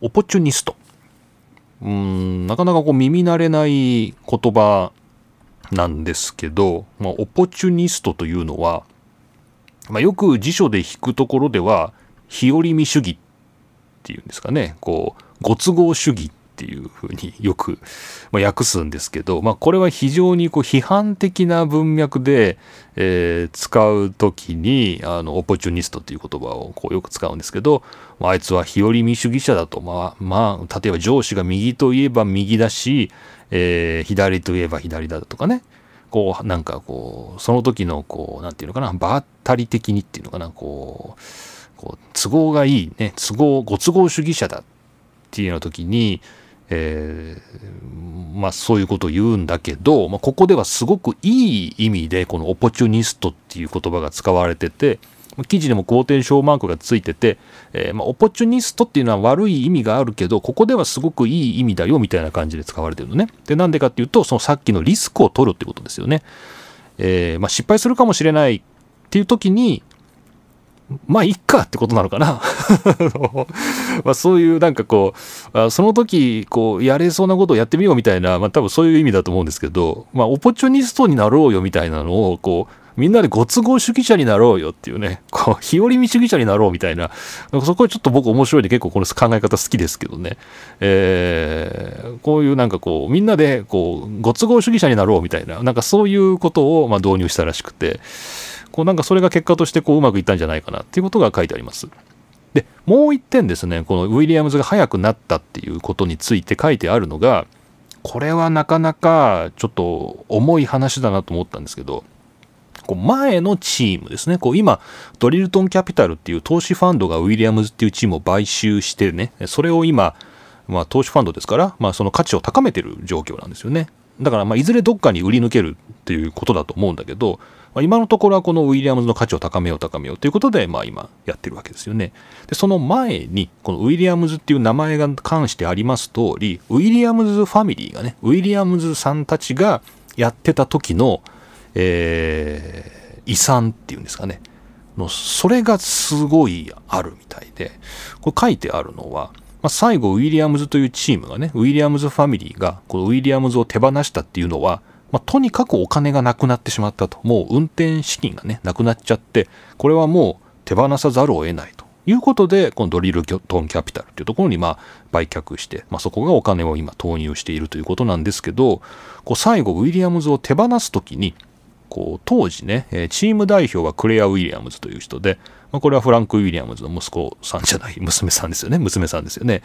オポチュニスト。うん、なかなかこう耳慣れない言葉なんですけど、まあ、オポチュニストというのは、まあ、よく辞書で引くところでは、日和見主義っていうんですかね、こう、ご都合主義っていうふうによく、まあ、訳すんですけど、まあ、これは非常にこう批判的な文脈で、えー、使う時にあのオポチュニストっていう言葉をこうよく使うんですけど、まあ、あいつは日和見主義者だと、まあまあ、例えば上司が右といえば右だし、えー、左といえば左だとかね。こうなんかこうその時のこうなんていうのかな場当たり的にっていうのかなこうこう都合がいいね都合ご都合主義者だっていうような時にえー、まあそういうことを言うんだけど、まあ、ここではすごくいい意味でこのオポチュニストっていう言葉が使われてて記事でもコーテーションマークがついてて、えー、まあ、オポチュニストっていうのは悪い意味があるけどここではすごくいい意味だよみたいな感じで使われてるのね。でなんでかっていうとそのさっきのリスクを取るってことですよね。えー、ま、失敗するかもしれないっていう時にまあ、いっかってことなのかな。まあ、そういうなんかこう、その時、こう、やれそうなことをやってみようみたいな、まあ、多分そういう意味だと思うんですけど、まあ、オポチュニストになろうよみたいなのを、こう、みんなでご都合主義者になろうよっていうね、こう、日和見主義者になろうみたいな、なそこはちょっと僕面白いんで結構この考え方好きですけどね、えー、こういうなんかこう、みんなでこう、ご都合主義者になろうみたいな、なんかそういうことをまあ導入したらしくて、こうなんかそれが結果としてこううまくいったんじゃないかなっていうことが書いてあります。で、もう一点ですね、このウィリアムズが速くなったっていうことについて書いてあるのが、これはなかなかちょっと重い話だなと思ったんですけど、こう前のチームですね、こう今、ドリルトンキャピタルっていう投資ファンドがウィリアムズっていうチームを買収してね、それを今、まあ、投資ファンドですから、まあ、その価値を高めてる状況なんですよね。だから、まあ、いずれどっかに売り抜けるっていうことだと思うんだけど、まあ、今のところはこのウィリアムズの価値を高めよう高めようということで、まあ、今やってるわけですよね。でその前にこのウィリアムズっていう名前が関してあります通りウィリアムズファミリーがねウィリアムズさんたちがやってた時の、えー、遺産っていうんですかねのそれがすごいあるみたいでこれ書いてあるのは、まあ、最後ウィリアムズというチームがねウィリアムズファミリーがこのウィリアムズを手放したっていうのはまあ、とにかくお金がなくなってしまったと。もう運転資金がね、なくなっちゃって、これはもう手放さざるを得ないということで、このドリルトンキャピタルっていうところにま売却して、まあ、そこがお金を今投入しているということなんですけど、こう最後ウィリアムズを手放す時に、こう当時ね、チーム代表はクレア・ウィリアムズという人で、まあ、これはフランク・ウィリアムズの息子さんじゃない、娘さんですよね。娘さんですよね。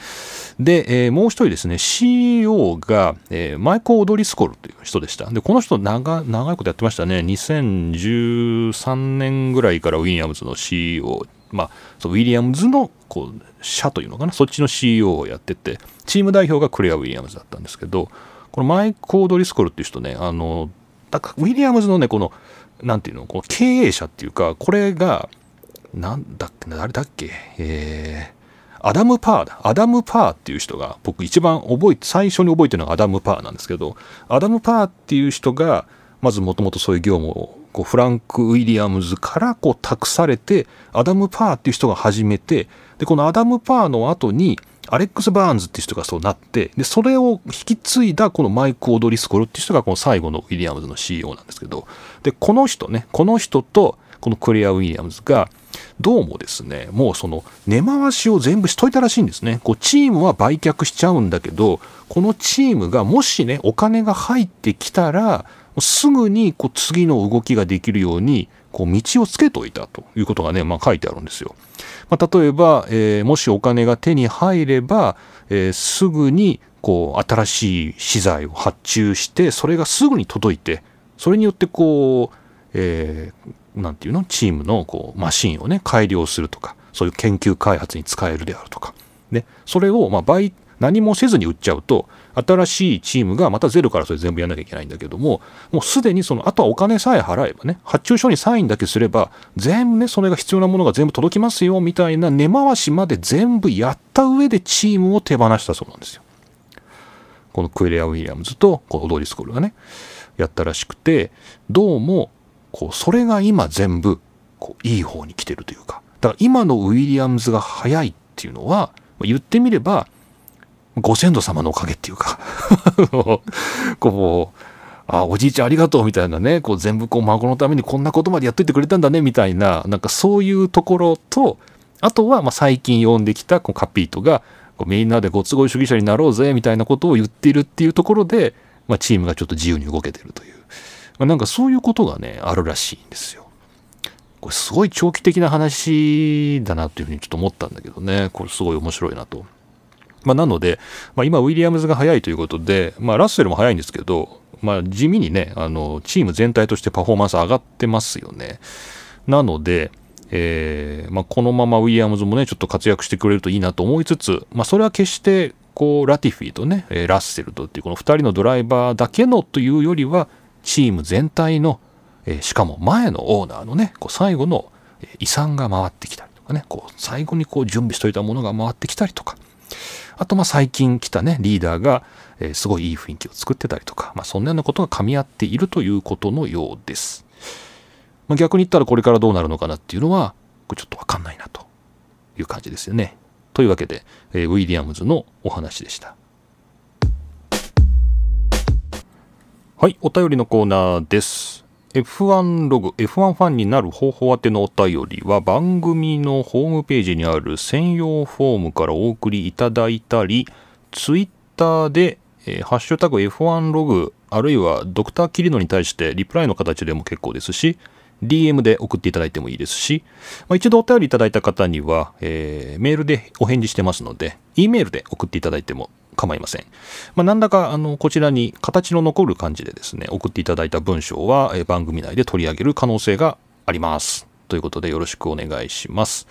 で、えー、もう一人ですね、CEO が、えー、マイク・オドリスコルという人でした。で、この人長、長いことやってましたね。2013年ぐらいからウィリアムズの CEO、まあ、そウィリアムズのこう社というのかな、そっちの CEO をやってて、チーム代表がクレア・ウィリアムズだったんですけど、このマイク・オドリスコルっていう人ね、あの、だからウィリアムズのね、この、なんていうの、この経営者っていうか、これが、なんだっけ、誰だっけ？えー、アダム・パーだ。アダム・パーっていう人が、僕一番覚えて、最初に覚えてるのがアダム・パーなんですけど、アダム・パーっていう人が、まずもともとそういう業務をこうフランク・ウィリアムズからこう託されて、アダム・パーっていう人が始めて、で、このアダム・パーの後に、アレックス・バーンズっていう人がそうなって、で、それを引き継いだこのマイク・オドリスコルっていう人がこの最後のウィリアムズの CEO なんですけど、で、この人ね、この人とこのクレア・ウィリアムズが、どうもですね、もうその根回しを全部しといたらしいんですね。こうチームは売却しちゃうんだけど、このチームがもしね、お金が入ってきたら、すぐにこう次の動きができるように、こう道をつけといたということがね、まあ、書いてあるんですよ。まあ、例えば、えー、もしお金が手に入れば、えー、すぐにこう新しい資材を発注して、それがすぐに届いて、それによってこう、えー、なんていうの？チームのこうマシンをね改良するとかそういう研究開発に使えるであるとか、ね、それをまあ倍何もせずに売っちゃうと新しいチームがまたゼロからそれ全部やんなきゃいけないんだけどももうすでにそのあとはお金さえ払えばね発注書にサインだけすれば全部ねそれが必要なものが全部届きますよみたいな根回しまで全部やった上でチームを手放したそうなんですよ。このクエレア・ウィリアムズとこのドリスコールがねやったらしくてどうもこうそれが今全部こういい方に来てるというか。だから今のウィリアムズが早いっていうのは、言ってみれば、ご先祖様のおかげっていうか。こう、あ、おじいちゃんありがとうみたいなね、こう全部こう孫のためにこんなことまでやっといてくれたんだねみたいな、なんかそういうところと、あとはま最近読んできたこうカピートが、こうみんなでご都合主義者になろうぜみたいなことを言っているっていうところで、まあ、チームがちょっと自由に動けてるという、なんかそういうことがね、あるらしいんですよ。これすごい長期的な話だなというふうにちょっと思ったんだけどね、これすごい面白いなと。まあ、なので、まあ、今ウィリアムズが速いということで、まあ、ラッセルも速いんですけど、まあ、地味にね、あの、チーム全体としてパフォーマンス上がってますよね。なので、えー、まあ、このままウィリアムズもね、ちょっと活躍してくれるといいなと思いつつ、まあ、それは決して、こう、ラティフィーとね、ラッセルとっていうこの2人のドライバーだけのというよりは、チーム全体の、え、しかも前のオーナーのね、こう最後の遺産が回ってきたりとかね、こう最後にこう準備しといたものが回ってきたりとか、あとまあ最近来たね、リーダーが、えすごいいい雰囲気を作ってたりとか、まあ、そんなようなことが噛み合っているということのようです。まあ、逆に言ったらこれからどうなるのかなっていうのは、ちょっとわかんないなという感じですよね。というわけで、えウィリアムズのお話でした。はい、お便りのコーナーです。F1 ログ、F1 ファンになる方法宛てのお便りは番組のホームページにある専用フォームからお送りいただいたり、ツイッターでえー、ハッシュタグ F1 ログ、あるいはドクターキリノに対してリプライの形でも結構ですし、DM で送っていただいてもいいですし、まあ、一度お便りいただいた方には、えー、メールでお返事してますので、E メールで送っていただいても構いません。まあ、何だかあのこちらに形の残る感じでですね、送っていただいた文章は、え、番組内で取り上げる可能性があります。ということでよろしくお願いします。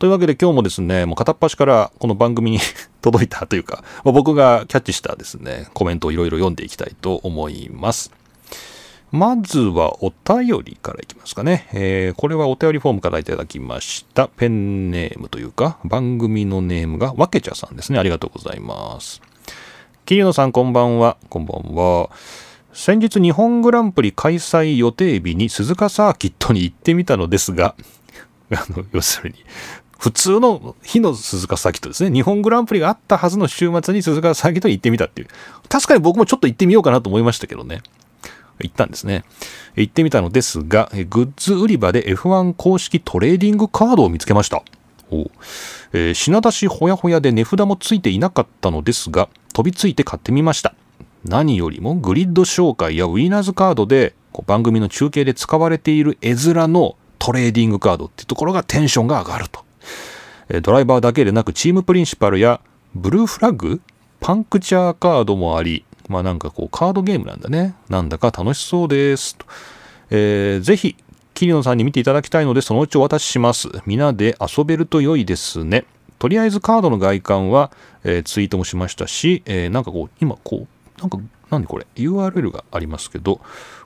というわけで今日もですね、もう片っ端からこの番組に 届いたというか、まあ、僕がキャッチしたですね、コメントをいろいろ読んでいきたいと思います。まずはお便りからいきますかね。えー、これはお便りフォームからいただきました。ペンネームというか、番組のネームがわけちゃさんですね。ありがとうございます。桐野さんこんばんは。こんばんは。先日日本グランプリ開催予定日に鈴鹿サーキットに行ってみたのですが、あの、要するに、普通の日の鈴鹿サーキットですね。日本グランプリがあったはずの週末に鈴鹿サーキットに行ってみたっていう。確かに僕もちょっと行ってみようかなと思いましたけどね。行ったんですね。行ってみたのですが、グッズ売り場で F1 公式トレーディングカードを見つけました。えー、品出しほやほやで値札もついていなかったのですが、飛びついて買ってみました。何よりもグリッド紹介やウィナーズカードで番組の中継で使われている絵面のトレーディングカードっていうところがテンションが上がると。ドライバーだけでなくチームプリンシパルやブルーフラッグパンクチャーカードもあり、まあなんかこうカードゲームなんだね。なんだか楽しそうです。とえー、ぜひ、桐野さんに見ていただきたいので、そのうちお渡しします。皆で遊べると良いですね。とりあえずカードの外観は、えー、ツイートもしましたし、えー、なんかこう、今こう、なんか、何これ ?URL がありますけど、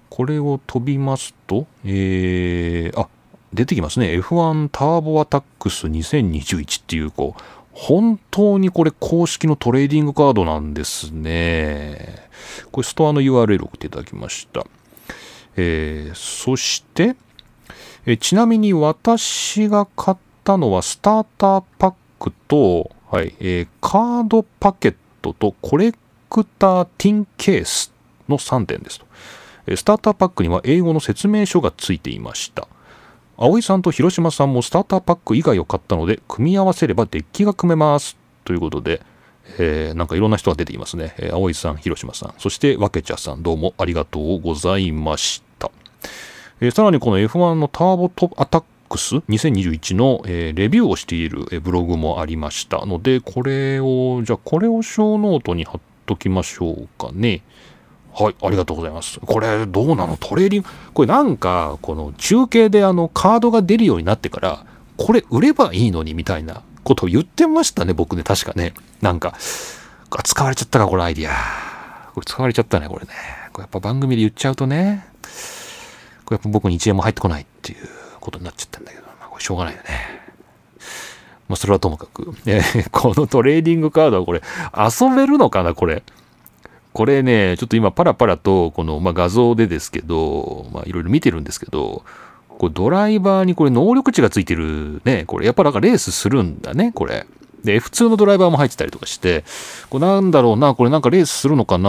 これを飛びますと、えー、あ、出てきますね。F1 ターボアタックス2021っていう、こう、本当にこれ公式のトレーディングカードなんですね。これストアの URL 送っていただきました。えー、そして、えちなみに私が買ったのはスターターパックと、はい、えー、カードパケットとコレクターティンケースの3点ですと。スターターパックには英語の説明書がついていました。葵さんと広島さんもスターターパック以外を買ったので、組み合わせればデッキが組めます。ということで、えー、なんかいろんな人が出ていますね。えー、葵さん、広島さん、そしてわけちゃさん、どうもありがとうございました。えー、さらにこの F1 の Turbo Attax 2021の、えー、レビューをしている、ブログもありましたので、これを、じゃあこれをショーノートに貼っときましょうかね。はい、ありがとうございます。これ、どうなの？トレーディング、これなんか、この中継であの、カードが出るようになってから、これ売ればいいのにみたいなことを言ってましたね、僕ね、確かね。なんか、使われちゃったか、これアイディア。これ使われちゃったね、これね。これやっぱ番組で言っちゃうとね、これやっぱ僕に1円も入ってこないっていうことになっちゃったんだけど、まあ、これしょうがないよね。まあ、それはともかく。えー、このトレーディングカードはこれ、遊べるのかな、これ？これね、ちょっと今パラパラと、この、まあ、画像でですけど、まあ、いろいろ見てるんですけど、これドライバーにこれ能力値がついてるね、これやっぱなんかレースするんだね、これ。で、F2 のドライバーも入ってたりとかして、これなんだろうな、これなんかレースするのかな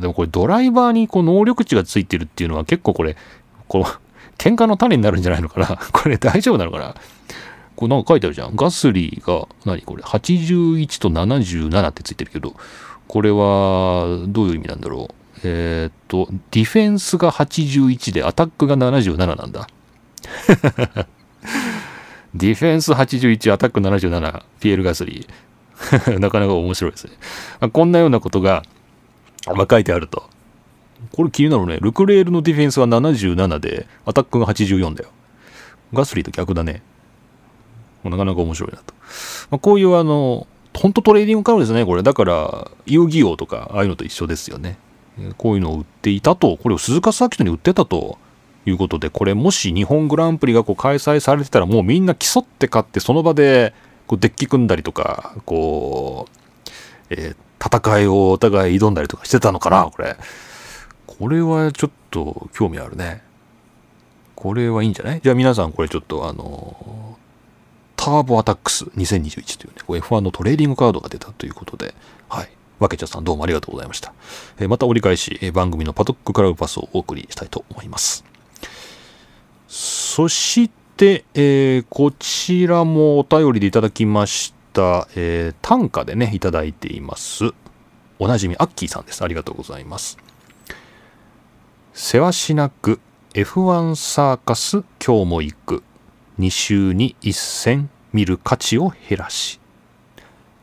でもこれドライバーにこう能力値がついてるっていうのは結構これ、こう、喧嘩の種になるんじゃないのかな これ大丈夫なのかなこれなんか書いてあるじゃん。ガスリーが、何これ ?81 と77ってついてるけど、これはどういう意味なんだろうえー、っと、ディフェンスが81でアタックが77なんだ。ディフェンス81、アタック77、ピエール・ガスリー。なかなか面白いですね。こんなようなことが、ま、書いてあると。これ気になるね。ルクレールのディフェンスは77で、アタックが84だよ。ガスリーと逆だね。なかなか面白いなと。まあ、こういうあの、本当トレーディングカードですね、これ。だから、遊戯王とか、ああいうのと一緒ですよね。こういうのを売っていたと、これを鈴鹿サーキットに売ってたということで、これもし日本グランプリがこう開催されてたら、もうみんな競って買って、その場でこうデッキ組んだりとか、こう、えー、戦いをお互い挑んだりとかしてたのかな、これ。これはちょっと興味あるね。これはいいんじゃない？じゃあ皆さんこれちょっとあの、ターボアタックス2021というね、F1 のトレーディングカードが出たということで、はい。わけちゃさんどうもありがとうございました。えまた折り返し、え番組のパトッククラブパスをお送りしたいと思います。そして、えー、こちらもお便りでいただきました、えー、短歌でね、いただいています。おなじみ、アッキーさんです。ありがとうございます。せわしなく F1 サーカス今日も行く。2週に1戦見る価値を減らし。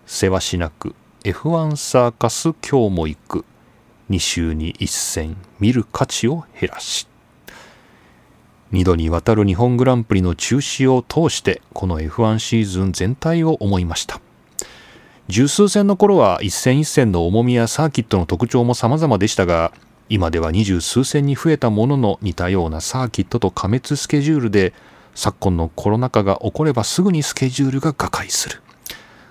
せわしなく F1 サーカス今日も行く2週に1戦見る価値を減らし2度にわたる日本グランプリの中止を通してこの F1 シーズン全体を思いました十数戦の頃は一戦一戦の重みやサーキットの特徴も様々でしたが今では二十数戦に増えたものの似たようなサーキットと過滅スケジュールで昨今のコロナ禍が起こればすぐにスケジュールが瓦解する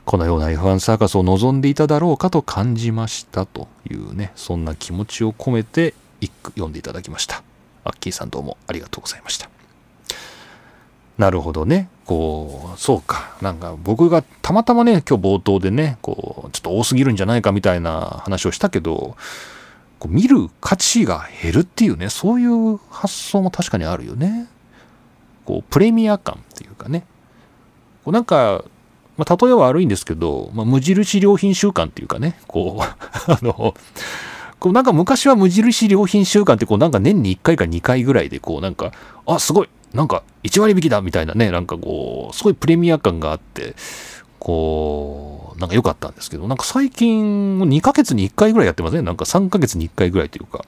このような F1 サーカスを望んでいただろうかと感じましたというね、そんな気持ちを込めて一句読んでいただきました。アッキーさんどうもありがとうございました。なるほどね。こう、そうか。なんか僕がたまたまね、今日冒頭でね、こう、ちょっと多すぎるんじゃないかみたいな話をしたけど、こう見る価値が減るっていうね、そういう発想も確かにあるよね。こう、プレミア感っていうかね。こうなんか、まあ、例えは悪いんですけど、まあ、無印良品週間っていうかね、こう、あの、こうなんか昔は無印良品週間ってこうなんか年に1回か2回ぐらいでこうなんか、あ、すごいなんか1割引きだみたいなね、なんかこう、すごいプレミア感があって、こう、なんか良かったんですけど、なんか最近2ヶ月に1回ぐらいやってませんなんか3ヶ月に1回ぐらいというか、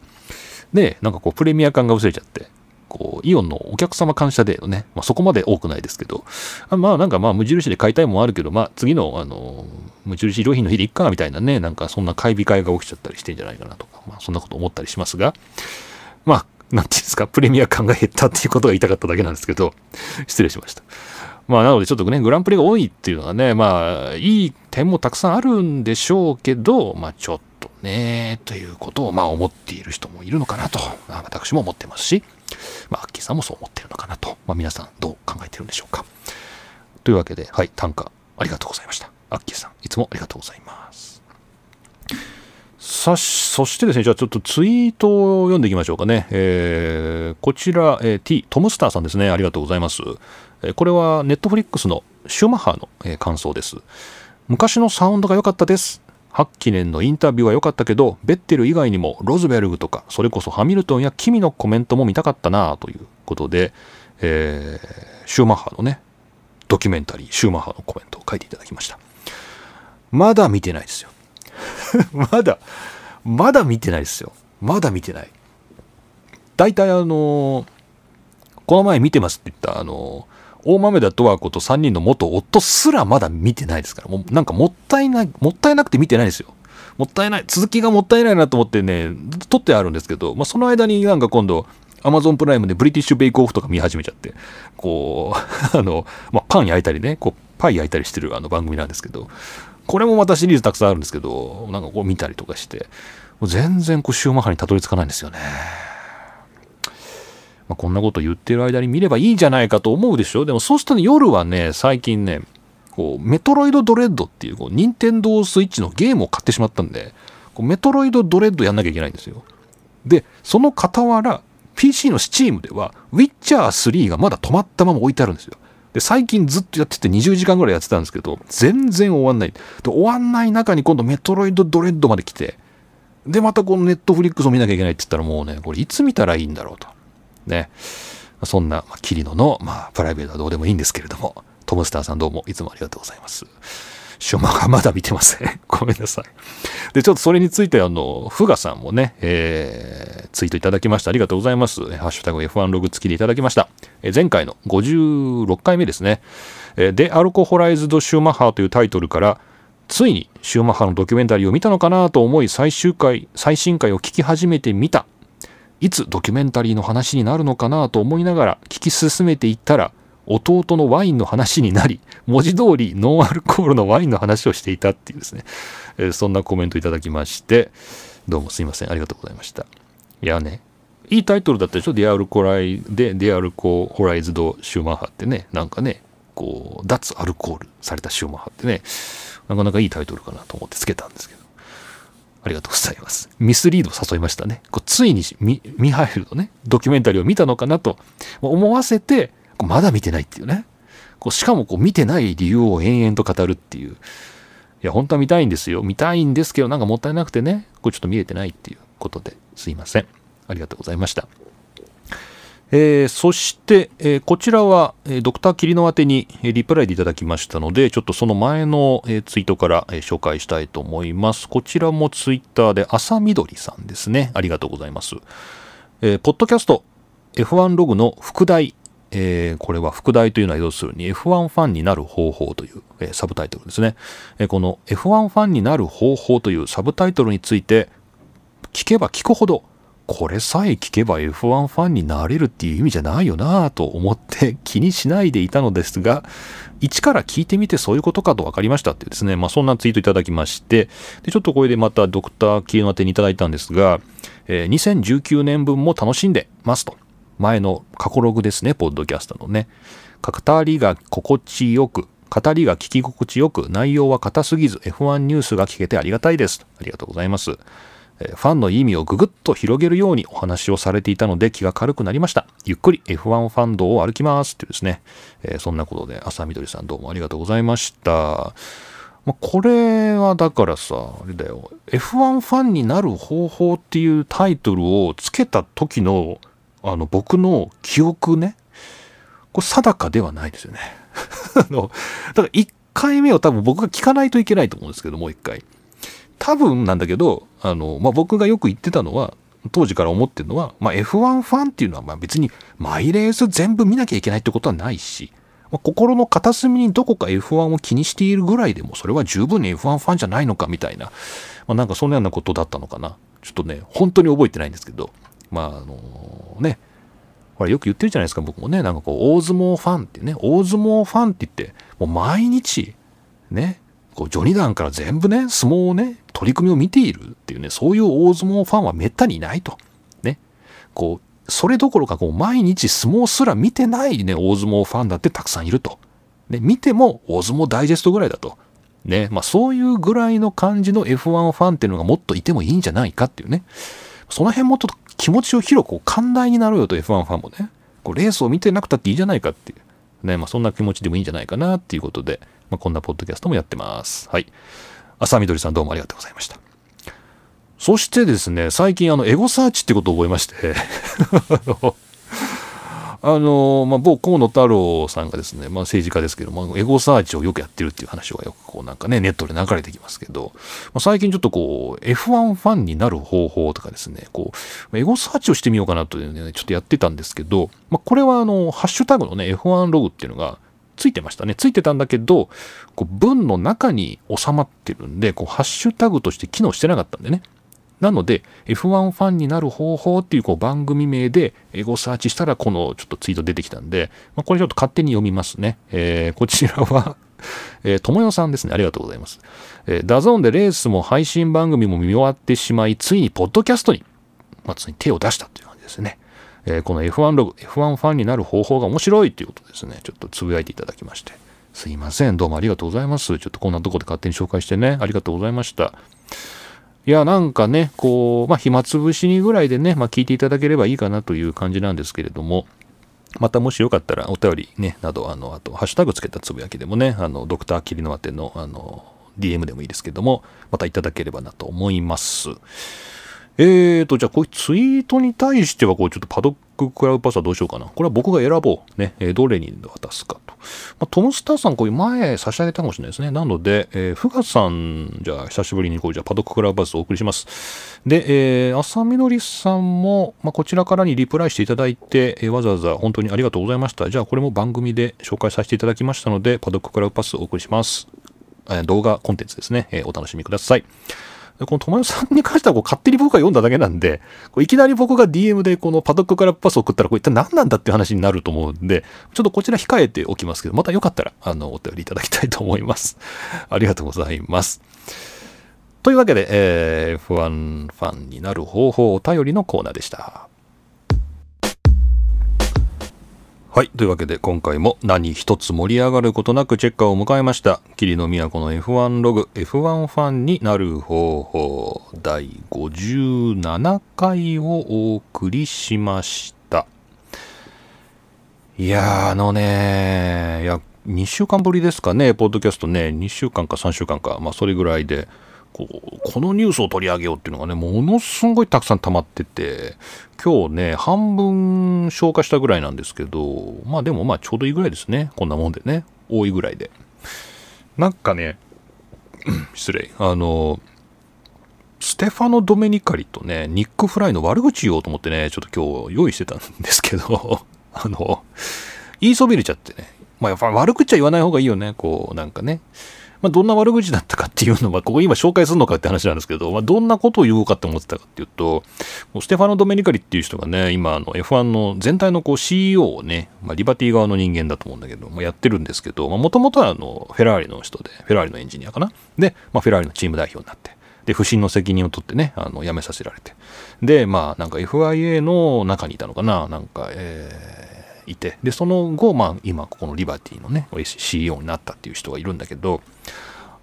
ね、なんかこうプレミア感が薄れちゃって、こう、イオンのお客様感謝デーのね、まあ、そこまで多くないですけど、あまあなんかまあ無印で買いたいもんあるけど、まあ次のあの、無印良品の日でいっかみたいなね、なんかそんな買い控えが起きちゃったりしてんじゃないかなとか、まあそんなこと思ったりしますが、まあ、なんていうんですか、プレミア感が減ったっていうことが言いたかっただけなんですけど、失礼しました。まあなのでちょっとね、グランプリが多いっていうのはね、まあいい点もたくさんあるんでしょうけど、まあちょっとね、ということをまあ思っている人もいるのかなと、私も思ってますし、まあ、アッキーさんもそう思ってるのかなと、まあ、皆さんどう考えてるんでしょうか。というわけで、はい、短歌ありがとうございました。アッキーさん、いつもありがとうございます。さそしてですね、じゃあちょっとツイートを読んでいきましょうかね。えー、こちら、えー、T、トムスターさんですね。ありがとうございます。えー、これはネットフリックスのシューマッハの、えー、感想です。昔のサウンドが良かったです。8記念のインタビューは良かったけど、ベッテル以外にもロズベルグとか、それこそハミルトンやキミのコメントも見たかったなということで、えー、シューマッハのね、ドキュメンタリー、シューマッハのコメントを書いていただきました。まだ見てないですよ。まだ、まだ見てないですよ。まだ見てない。大体あのこの前見てますって言ったあの大豆田十和子と3人の元夫すらまだ見てないですから、もうなんかもったいない、もったいなくて見てないですよ。もったいない、続きがもったいないなと思ってね、撮ってあるんですけど、まあ、その間になんか今度、アマゾンプライムでブリティッシュベイクオフとか見始めちゃって、こう、あの、まあ、パン焼いたりね、こう、パイ焼いたりしてるあの番組なんですけど、これもまたシリーズたくさんあるんですけど、なんかこう見たりとかして、もう全然こうシューマッハにたどり着かないんですよね。まあ、こんなこと言ってる間に見ればいいんじゃないかと思うでしょ？でもそうするとね、夜はね、最近ね、こう、メトロイドドレッドっていう、こう、ニンテンドースイッチのゲームを買ってしまったんで、こうメトロイドドレッドやんなきゃいけないんですよ。で、その傍ら、PC の Steam では、ウィッチャー3がまだ止まったまま置いてあるんですよ。で、最近ずっとやってて20時間ぐらいやってたんですけど、全然終わんない。で、終わんない中に今度メトロイドドレッドまで来て、で、またこのネットフリックスを見なきゃいけないって言ったらもうね、これいつ見たらいいんだろうと。ね。そんな、まあ、キリノの、まあ、プライベートはどうでもいいんですけれども、トムスターさんどうもいつもありがとうございます。シュマがまだ見てません。ごめんなさい。で、ちょっとそれについて、あの、フガさんもね、えー、ツイートいただきました。ありがとうございます。ハッシュタグ F1 ログ付きでいただきました。え前回の56回目ですね。えで、アルコホライズド・シューマッハというタイトルから、ついにシューマッハのドキュメンタリーを見たのかなと思い最終回、最新回を聞き始めてみた。いつドキュメンタリーの話になるのかなと思いながら聞き進めていったら、弟のワインの話になり、文字通りノンアルコールのワインの話をしていたっていうですね、えー、そんなコメントいただきまして、どうもすいません、ありがとうございました。いやね、いいタイトルだったでしょ、 dealcoholi、dealcoholized シューマッハってね、なんかね、こう、脱アルコールされたシューマッハってね、なかなかいいタイトルかなと思ってつけたんですけど。ありがとうございます。ミスリード誘いましたね。こうついにミミハエルのね、ドキュメンタリーを見たのかなと思わせて、まだ見てないっていうね。こうしかもこう見てない理由を延々と語るっていう。いや、本当は見たいんですよ。見たいんですけど、なんかもったいなくてね、これちょっと見えてないっていうことですいません。ありがとうございました。えー、そして、えー、こちらは、えー、ドクターキリノ宛てに、えリプライでいただきましたので、ちょっとその前の、えツイートから、え紹介したいと思います。こちらもツイッターで朝緑さんですね。ありがとうございます。えポッドキャスト F1 ログの副題え、これは副題というのは要するに F1 ファンになる方法という、え、サブタイトルですね、え、この F1 ファンになる方法というサブタイトルについて聞けば聞くほどこれさえ聞けば F1 ファンになれるっていう意味じゃないよなぁと思って 気にしないでいたのですが一から聞いてみてそういうことかと分かりましたっていうですね、まあ、そんなツイートいただきましてでちょっとこれでまたドクターキーの宛てにいただいたんですが、えー、2019年分も楽しんでますと前の過去ログですね、ポッドキャストのね。語りが心地よく、語りが聞き心地よく、内容は硬すぎず、F1 ニュースが聞けてありがたいです。ありがとうございます。ファンの意味をぐぐっと広げるようにお話をされていたので気が軽くなりました。ゆっくり F1 ファンドを歩きますっていうですね、えー、そんなことで朝みどりさんどうもありがとうございました。まあ、これはだからさ、あれだよ、F1 ファンになる方法っていうタイトルをつけた時のあの、僕の記憶ね、これ定かではないですよね。あの、だから1回目を多分僕が聞かないといけないと思うんですけど、もう1回。多分なんだけど、あの、まあ、僕がよく言ってたのは、当時から思ってるのは、まあ、F1 ファンっていうのはま別にマイレース全部見なきゃいけないってことはないし、まあ、心の片隅にどこか F1 を気にしているぐらいでもそれは十分に F1 ファンじゃないのかみたいな、まあ、なんかそんなようなことだったのかな。ちょっとね、本当に覚えてないんですけど、まあ、あのね、ほらよく言ってるじゃないですか、僕もね、なんかこう、大相撲ファンってね、大相撲ファンって言って、もう毎日、ね、こう、序二段から全部ね、相撲をね、取り組みを見ているっていうね、そういう大相撲ファンはめったにいないと。ね。こう、それどころか、こう、毎日相撲すら見てないね、大相撲ファンだってたくさんいると。ね、見ても大相撲ダイジェストぐらいだと。ね、まあそういうぐらいの感じの F1 ファンっていうのがもっといてもいいんじゃないかっていうね。その辺もちょっと気持ちを広く寛大になろうよと F1 ファンもね。こうレースを見てなくたっていいじゃないかっていう。ね、まあそんな気持ちでもいいんじゃないかなっていうことで、まあ、こんなポッドキャストもやってます。はい。朝みどりさんどうもありがとうございました。そしてですね、最近あのエゴサーチってことを覚えまして あの、まあ、某河野太郎さんがですね、まあ、政治家ですけども、エゴサーチをよくやってるっていう話がよくこうなんかね、ネットで流れてきますけど、まあ、最近ちょっとこう、F1 ファンになる方法とかですね、こう、エゴサーチをしてみようかなというね、ちょっとやってたんですけど、まあ、これはあの、ハッシュタグのね、F1 ログっていうのが、ついてましたね。ついてたんだけど、こう文の中に収まってるんで、こうハッシュタグとして機能してなかったんでね。なので F1 ファンになる方法っていうこう番組名でエゴサーチしたらこのちょっとツイート出てきたんで、まあ、これちょっと勝手に読みますね。えー、こちらはえー、ともよさんですね。ありがとうございます。えー、 DAZN でレースも配信番組も見終わってしまい、ついにポッドキャストに、まあ、ついに手を出したという感じですね。えー、この F1 ログ、F1 ファンになる方法が面白いということですね、ちょっとつぶやいていただきまして。すいません。どうもありがとうございます。ちょっとこんなとこで勝手に紹介してね、ありがとうございました。いや、なんかね、こう、まあ、暇つぶしにぐらいでね、まあ、聞いていただければいいかなという感じなんですけれども、またもしよかったらお便りね、など、あの、あと、ハッシュタグつけたつぶやきでもね、あの、ドクターキリノアテの、あの、DM でもいいですけども、またいただければなと思います。えーと、じゃあこういうツイートに対しては、こうちょっとパドッククラウドパスはどうしようかな。これは僕が選ぼう。ね、えー、どれに渡すかと。まあ、トムスターさん、こういう前差し上げたかもしれないですね。なので、えー、フガさん、じゃあ久しぶりにこう、じゃあパドッククラウドパスをお送りします。で、えー、浅みのりさんも、まあ、こちらからにリプライしていただいて、えー、わざわざ本当にありがとうございました。じゃあこれも番組で紹介させていただきましたので、パドッククラウドパスをお送りします。えー、動画コンテンツですね。えー、お楽しみください。この友よさんに関してはこう勝手に僕が読んだだけなんで、こういきなり僕が DM でこのパドックからパスを送ったらこれ一体何なんだっていう話になると思うんで、ちょっとこちら控えておきますけど、またよかったらあのお便りいただきたいと思います。ありがとうございます。というわけで、えー、F1 ファンになる方法お便りのコーナーでした。はい。というわけで、今回も何一つ盛り上がることなくチェッカーを迎えました。霧の都の F1 ログ、F1 ファンになる方法、第57回をお送りしました。いやー、あのねいや、2週間ぶりですかね、ポッドキャストね、2週間か3週間か、まあ、それぐらいで、こう、このニュースを取り上げようっていうのがね、ものすごいたくさん溜まってて、今日ね、半分消化したぐらいなんですけど、まあでもまあちょうどいいぐらいですね。こんなもんでね。多いぐらいで。なんかね、失礼。あの、ステファノ・ドメニカリとね、ニック・フライの悪口言おうと思ってね、ちょっと今日用意してたんですけど、あの、言いそびれちゃってね。まあやっぱ悪口は言わない方がいいよね。こう、なんかね。まあ、どんな悪口だったかっていうのは、ここ今紹介するのかって話なんですけど、まあ、どんなことを言おうかって思ってたかっていうと、ステファノ・ドメニカリっていう人がね、今、の F1 の全体のこう CEO をね、まあ、リバティ側の人間だと思うんだけど、まあ、やってるんですけど、もともとはあのフェラーリの人で、フェラーリのエンジニアかな。で、まあ、フェラーリのチーム代表になって、で、不審の責任を取ってね、あの、辞めさせられて。で、まあ、なんか FIA の中にいたのかな、なんか、えー、いて、で、その後、まあ、今、ここのリバティのね、CEO になったっていう人がいるんだけど、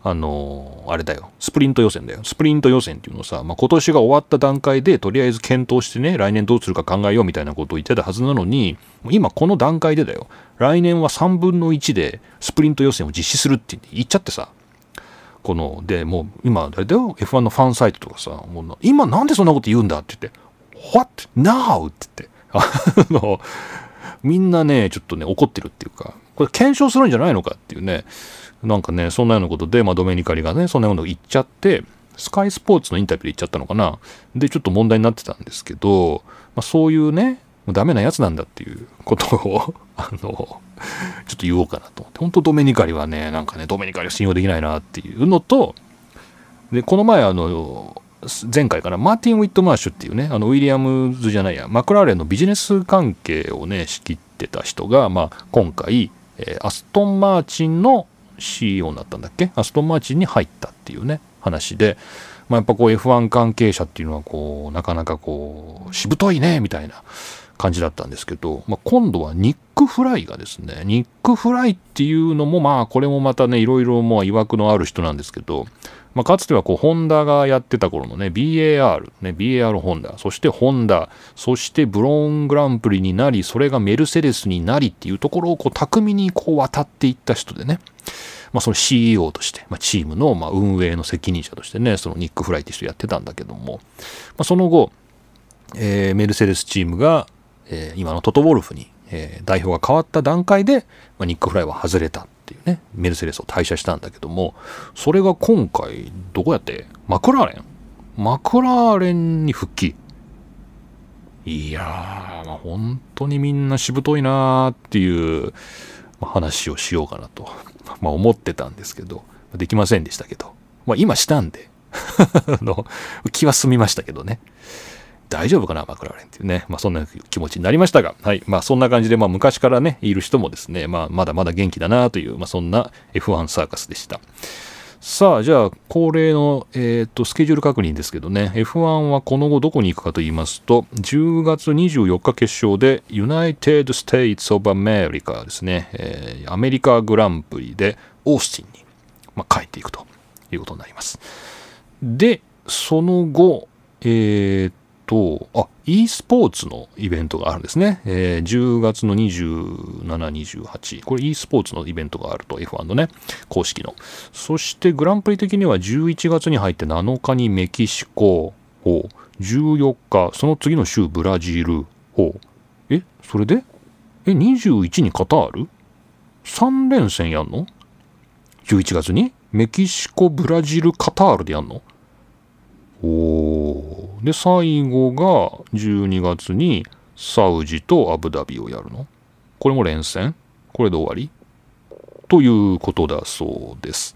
あのー、あれだよ、スプリント予選だよ。スプリント予選っていうのさ、まあ、今年が終わった段階で、とりあえず検討してね、来年どうするか考えようみたいなことを言ってたはずなのに、今この段階でだよ、来年は3分の1でスプリント予選を実施するって言っちゃってさ、この、で、もう今、誰だよ、F1 のファンサイトとかさ、もう今なんでそんなこと言うんだって言って、What? Now? って言って、あの、みんなね、ちょっとね、怒ってるっていうか、これ検証するんじゃないのかっていうね、なんかね、そんなようなことで、まあ、ドメニカリがね、そんなようなこと言っちゃって、スカイスポーツのインタビューで言っちゃったのかな。で、ちょっと問題になってたんですけど、まあ、そういうね、もうダメなやつなんだっていうことを あの、ちょっと言おうかなと思って。本当ドメニカリはね、なんかね、ドメニカリは信用できないなっていうのと、で、この前、あの、前回からマーティン・ウィットマーシュっていうね、あの、ウィリアムズじゃないや、マクラーレンのビジネス関係をね、仕切ってた人が、まあ、今回、えー、アストン・マーチンの CEO になったんだっけ？アストンマーチンに入ったっていうね話で、まあ、やっぱこう F1 関係者っていうのはこうなかなかこうしぶといねみたいな感じだったんですけど、まあ、今度はニック・フライがですねニック・フライっていうのもまあこれもまたねいろいろもう曰くのある人なんですけどまあ、かつてはこう、ホンダがやってた頃のね、BAR、ね、BAR ホンダ、そしてホンダ、そしてブローングランプリになり、それがメルセデスになりっていうところをこう、巧みにこう、渡っていった人でね、まあ、その CEO として、まあ、チームのまあ運営の責任者としてね、そのニック・フライって人やってたんだけども、まあ、その後、えー、メルセデスチームが、えー、今のトト・ウォルフに、えー、代表が変わった段階で、まあ、ニック・フライは外れた。ていうね、メルセデスを退社したんだけども、それが今回、どこやってマクラーレン？マクラーレンに復帰。いやー、まあ、本当にみんなしぶといなーっていう話をしようかなと、まあ、思ってたんですけど、できませんでしたけど、まあ、今したんで の気は済みましたけどね。大丈夫かな、マクラーレンっていうね。まあそんな気持ちになりましたが、はい。まあそんな感じで、まあ昔からね、いる人もですね、まあまだまだ元気だなという、まあそんな F1 サーカスでした。さあ、じゃあ、恒例の、えー、とスケジュール確認ですけどね、F1 はこの後どこに行くかと言いますと、10月24日決勝で United States of America ですね、えーアメリカグランプリでオースティンに、まあ、帰っていくということになります。で、その後、えーっと、あ、e スポーツのイベントがあるんですね。えー10月の27、28。これ e スポーツのイベントがあると、F1 のね、公式の。そしてグランプリ的には11月に入って7日にメキシコ、ほう14日、その次の週ブラジル、ほうえ、それで？え、21にカタール ?3 連戦やんの ?11 月に？メキシコ、ブラジル、カタールでやんの？おーで、最後が12月にサウジとアブダビをやるの？これも連戦？これで終わり？ということだそうです。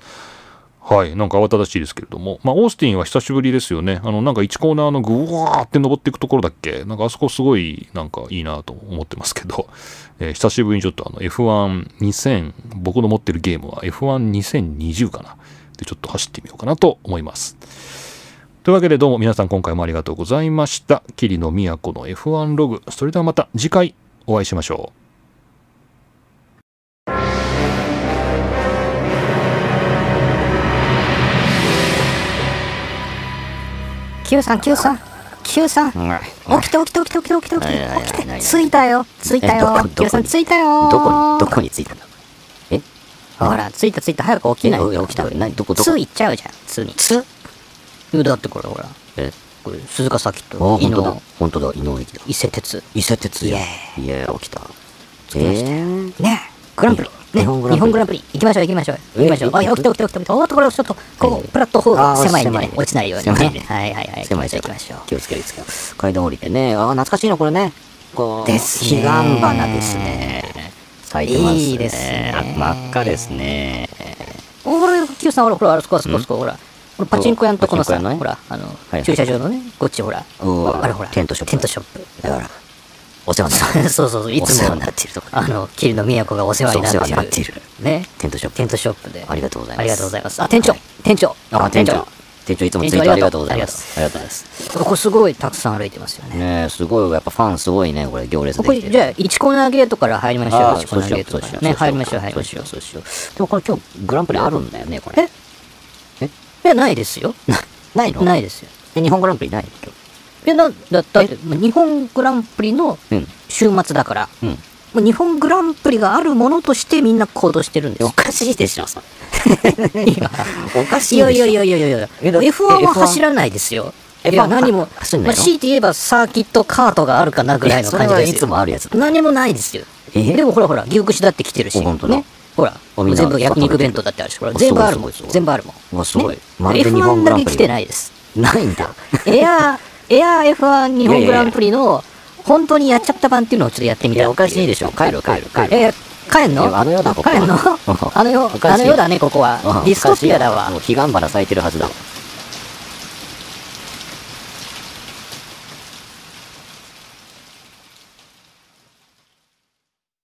はい。なんか慌ただしいですけれども。まあ、オースティンは久しぶりですよね。あの、なんか1コーナーのぐわーって登っていくところだっけ？なんかあそこすごい、なんかいいなと思ってますけど、えー久しぶりにちょっとあの F12000、僕の持ってるゲームは F12020 かな。で、ちょっと走ってみようかなと思います。というわけでどうも皆さん今回もありがとうございました。桐野都の F1 ログ。それではまた次回お会いしましょう。Q さん Q さん Q さん。起きて起きて起きて起きて起きて起きて。起きはいて着いたよ。着いたよ。えどこどこ Q さん着いたよ。どこに、どこに着いたんだ？ほら着いた着いた。早く起きない起きた？何？どこどこ？つ行っちゃうじゃんつにつ？だってこれほら。え？これ鈴鹿崎あ、と伊本当だ。野。本当だ、井上駅だ。伊勢鉄。伊勢鉄や。いや、起きた。え？ー、ねグランプリ。ね日本グランプリ。日本グランプリ。行きましょう行きましょう。行きましょう。えあ起きて起きて起きておっとこれちょっとこうプラットフォーム狭いんで落ちないようにね。ね。はいはいはい。狭い行きましょう行きましょう。気をつける気をつける。階段降りてね。あー、懐かしいな、これね。こう、ですね。彼岸花ですね。咲いてますね。いいですね。あ真っ赤ですね。おほら Q さんほらほらあそこあそこあそこほらこのパチンコ屋のとこのさね？ほらあのはい駐車場のねこっちほらあれほらテントショップテントショップだから、お世話になってる。そうそうそう、いつもあの、桐野都がお世話になっている。そうお世話になっているね。テントショップテントショップで。ありがとうございますありがとうございます。あ、店長店長あ、店長。店長いつもツイートありがとうございます。ありがとうございます。ここすごいたくさん歩いてますよね。ねえ、すごい、やっぱファンすごいね、これ、行列こできてる。こじゃあ、1コーナーゲートから入りましょう。ああ、1コーナーゲートから。ね、入りましょう、入りそうしよう、ましょう。そうしよう。でもこれ今日、グランプリあるんだよね、これ。ええ？いや、ないですよ。ないの？ないですよ。え日本グランプリないいや、な、だだって、まあ日本グランプリの。週末だから、うん。もう日本グランプリがあるものとしてみんな行動してるんですよお。かしいでしょ、そいやおかしいやい。やいやいやいやいやえだ F1 えは F1 走らないですよ。F1 いや、何も、まあ、強いて言えばサーキットカートがあるかなぐらいの感じですよ。いつもあるやつだ何もないですよ。え？でもほらほら、牛串だって来てるし。お本当だね。ほら、全部焼肉弁当だってあるし、ほら、お全部あるもん。全部あるもん。うわすごいねまるで日本 F1 グランプリだけ来てないです。ないんだ。エアー、エアー F1 日本グランプリの、本当にやっちゃった版っていうのをちょっとやってみたいや、おかしいでしょ。帰る、帰る、帰る。え、帰んの？あの世だここは帰んの？あの世、あの世だね、ここはあ。ディストピアだわも。う彼岸花咲いてるはずだ。